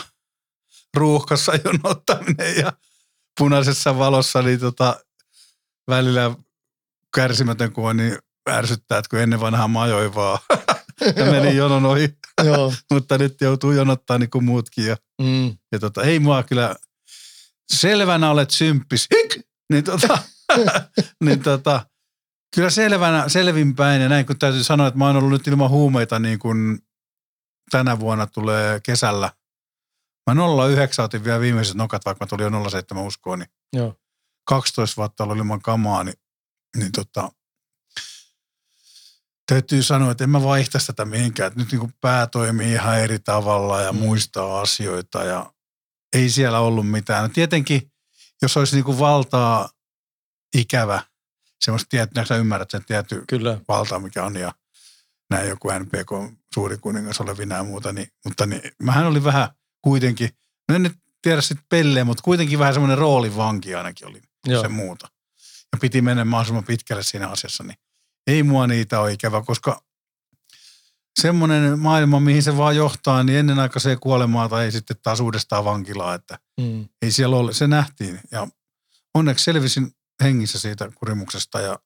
ruuhkassa jonottaminen ja punaisessa valossa, niin tota, välillä kärsimätön on, niin ärsyttää, että kun ennen vanhaa mä ajoin vaan ja menin jonon ohi, <laughs> Joo. mutta nyt joutuu jonottaa niin kuin muutkin. Ja, Mm. ja tota, ei mua kyllä, selvänä olet symppis, hik! niin tota, <laughs> niin tota, kyllä selvänä, selvinpäin ja näin kun täytyy sanoa, että mä oon ollut nyt ilman huumeita niin kuin tänä vuonna tulee kesällä. Mä 09 otin vielä viimeiset nokat, vaikka mä tulin jo 07 uskoon, niin Joo. 12 vuotta ollut ilman kamaa, niin, niin tota, täytyy sanoa, että en mä vaihtaisi tätä mihinkään. Että nyt niin kuin pää toimii ihan eri tavalla ja Mm. muistaa asioita ja ei siellä ollut mitään. No tietenkin, jos olisi niin kuin valtaa ikävä, semmoista tiettyä, sä ymmärrät sen tietty Kyllä. valtaa, mikä on ja näin joku NPK suuri kuningas olevina ja muuta, niin, mutta niin, mähän oli vähän kuitenkin, no en nyt tiedä sitten pelleä, mutta kuitenkin vähän semmoinen roolivanki ainakin oli Joo. se muuta. Ja piti mennä mahdollisimman pitkälle siinä asiassa, niin ei mua niitä ole ikävä, koska semmoinen maailma, mihin se vaan johtaa, niin ennenaikaiseen kuolemaa tai sitten taas uudestaan vankilaa, että Mm. ei siellä ole, se nähtiin. Ja onneksi selvisin hengissä siitä kurimuksesta ja,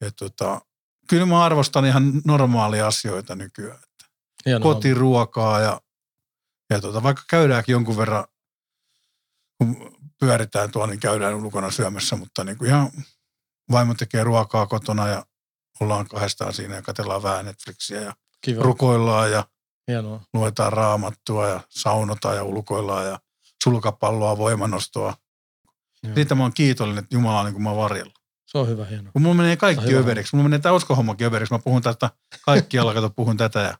ja tota, kyllä mä arvostan ihan normaalia asioita nykyään. Hienoa. Kotiruokaa ja, ja tota, vaikka käydäänkin jonkun verran, kun pyöritään tuolla, niin käydään ulkona syömässä, mutta niin kuin ihan vaimo tekee ruokaa kotona ja ollaan kahdestaan siinä ja katsellaan vähän Netflixiä ja Kiva. rukoillaan ja Hienoa. luetaan raamattua ja saunotaan ja ulkoillaan ja sulkapalloa, voimanostoa. Joo. Siitä mä oon kiitollinen, että Jumala on niin kuin mä varjella. Se on hyvä, hienoa. Kun mulla menee kaikki Hyvä. överiksi, mulla menee tämä uskohommakin överiksi, mä puhun tästä kaikkialla, kato puhun tätä ja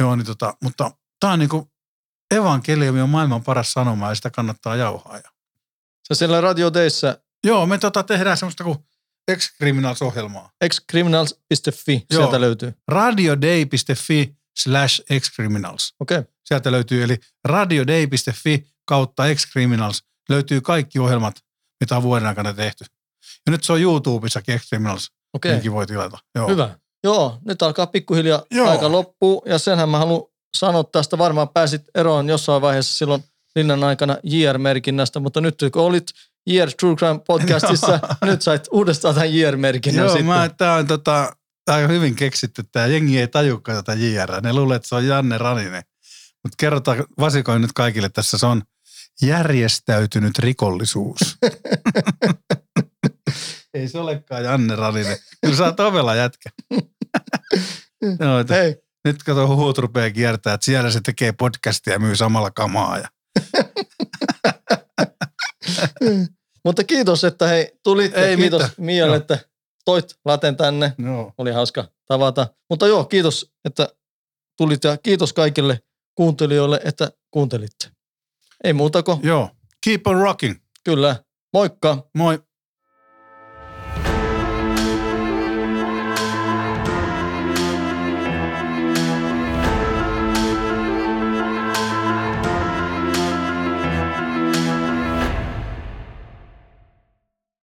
joo, niin tota, mutta tää on niinku evankeliumi on maailman paras sanoma ja sitä kannattaa jauhaa. Ja, Sä siellä Radio Deissä joo, me tota tehdään semmoista kuin Ex-Criminals-ohjelmaa. xcriminals.fi, Joo. sieltä löytyy. radioday.fi slash ex-criminals. Okei, okay. Sieltä löytyy, eli radioday.fi kautta ex-criminals löytyy kaikki ohjelmat, mitä on vuoden aikana tehty. Ja nyt se on YouTubessakin okei. okay. voi tilata. Joo. Hyvä. Joo, nyt alkaa pikkuhiljaa Joo. aika loppuu ja senhän mä haluan sanoa tästä, varmaan pääsit eroon jossain vaiheessa silloin linnan aikana JR-merkinnästä, mutta nyt kun olit JR True Crime podcastissa, <laughs> nyt sait uudestaan tämän JR-merkinnän Joo, sitten. mä, tää on tota, aika hyvin keksitty. Tää jengi ei tajukaan tätä JR. Ne luulee, että se on Janne Raninen. Mutta kerrotaan, vasikoin nyt kaikille tässä, se on järjestäytynyt rikollisuus. <laughs> ei se olekaan Janne Raninen. Kyllä sä oot ovella jätkä. <laughs> Että Hei, nyt kato huut rupeaa kiertää, että siellä se tekee podcastia ja myy samalla kamaa. Ja... mutta kiitos, että hei, tulit ja Ei kiitos mitään. Mialle, että toit laten tänne. No. Oli hauska tavata. Mutta joo, kiitos, että tulit ja kiitos kaikille kuuntelijoille, että kuuntelitte. Ei muuta kuin Joo, keep on rocking. kyllä. Moikka! Moi.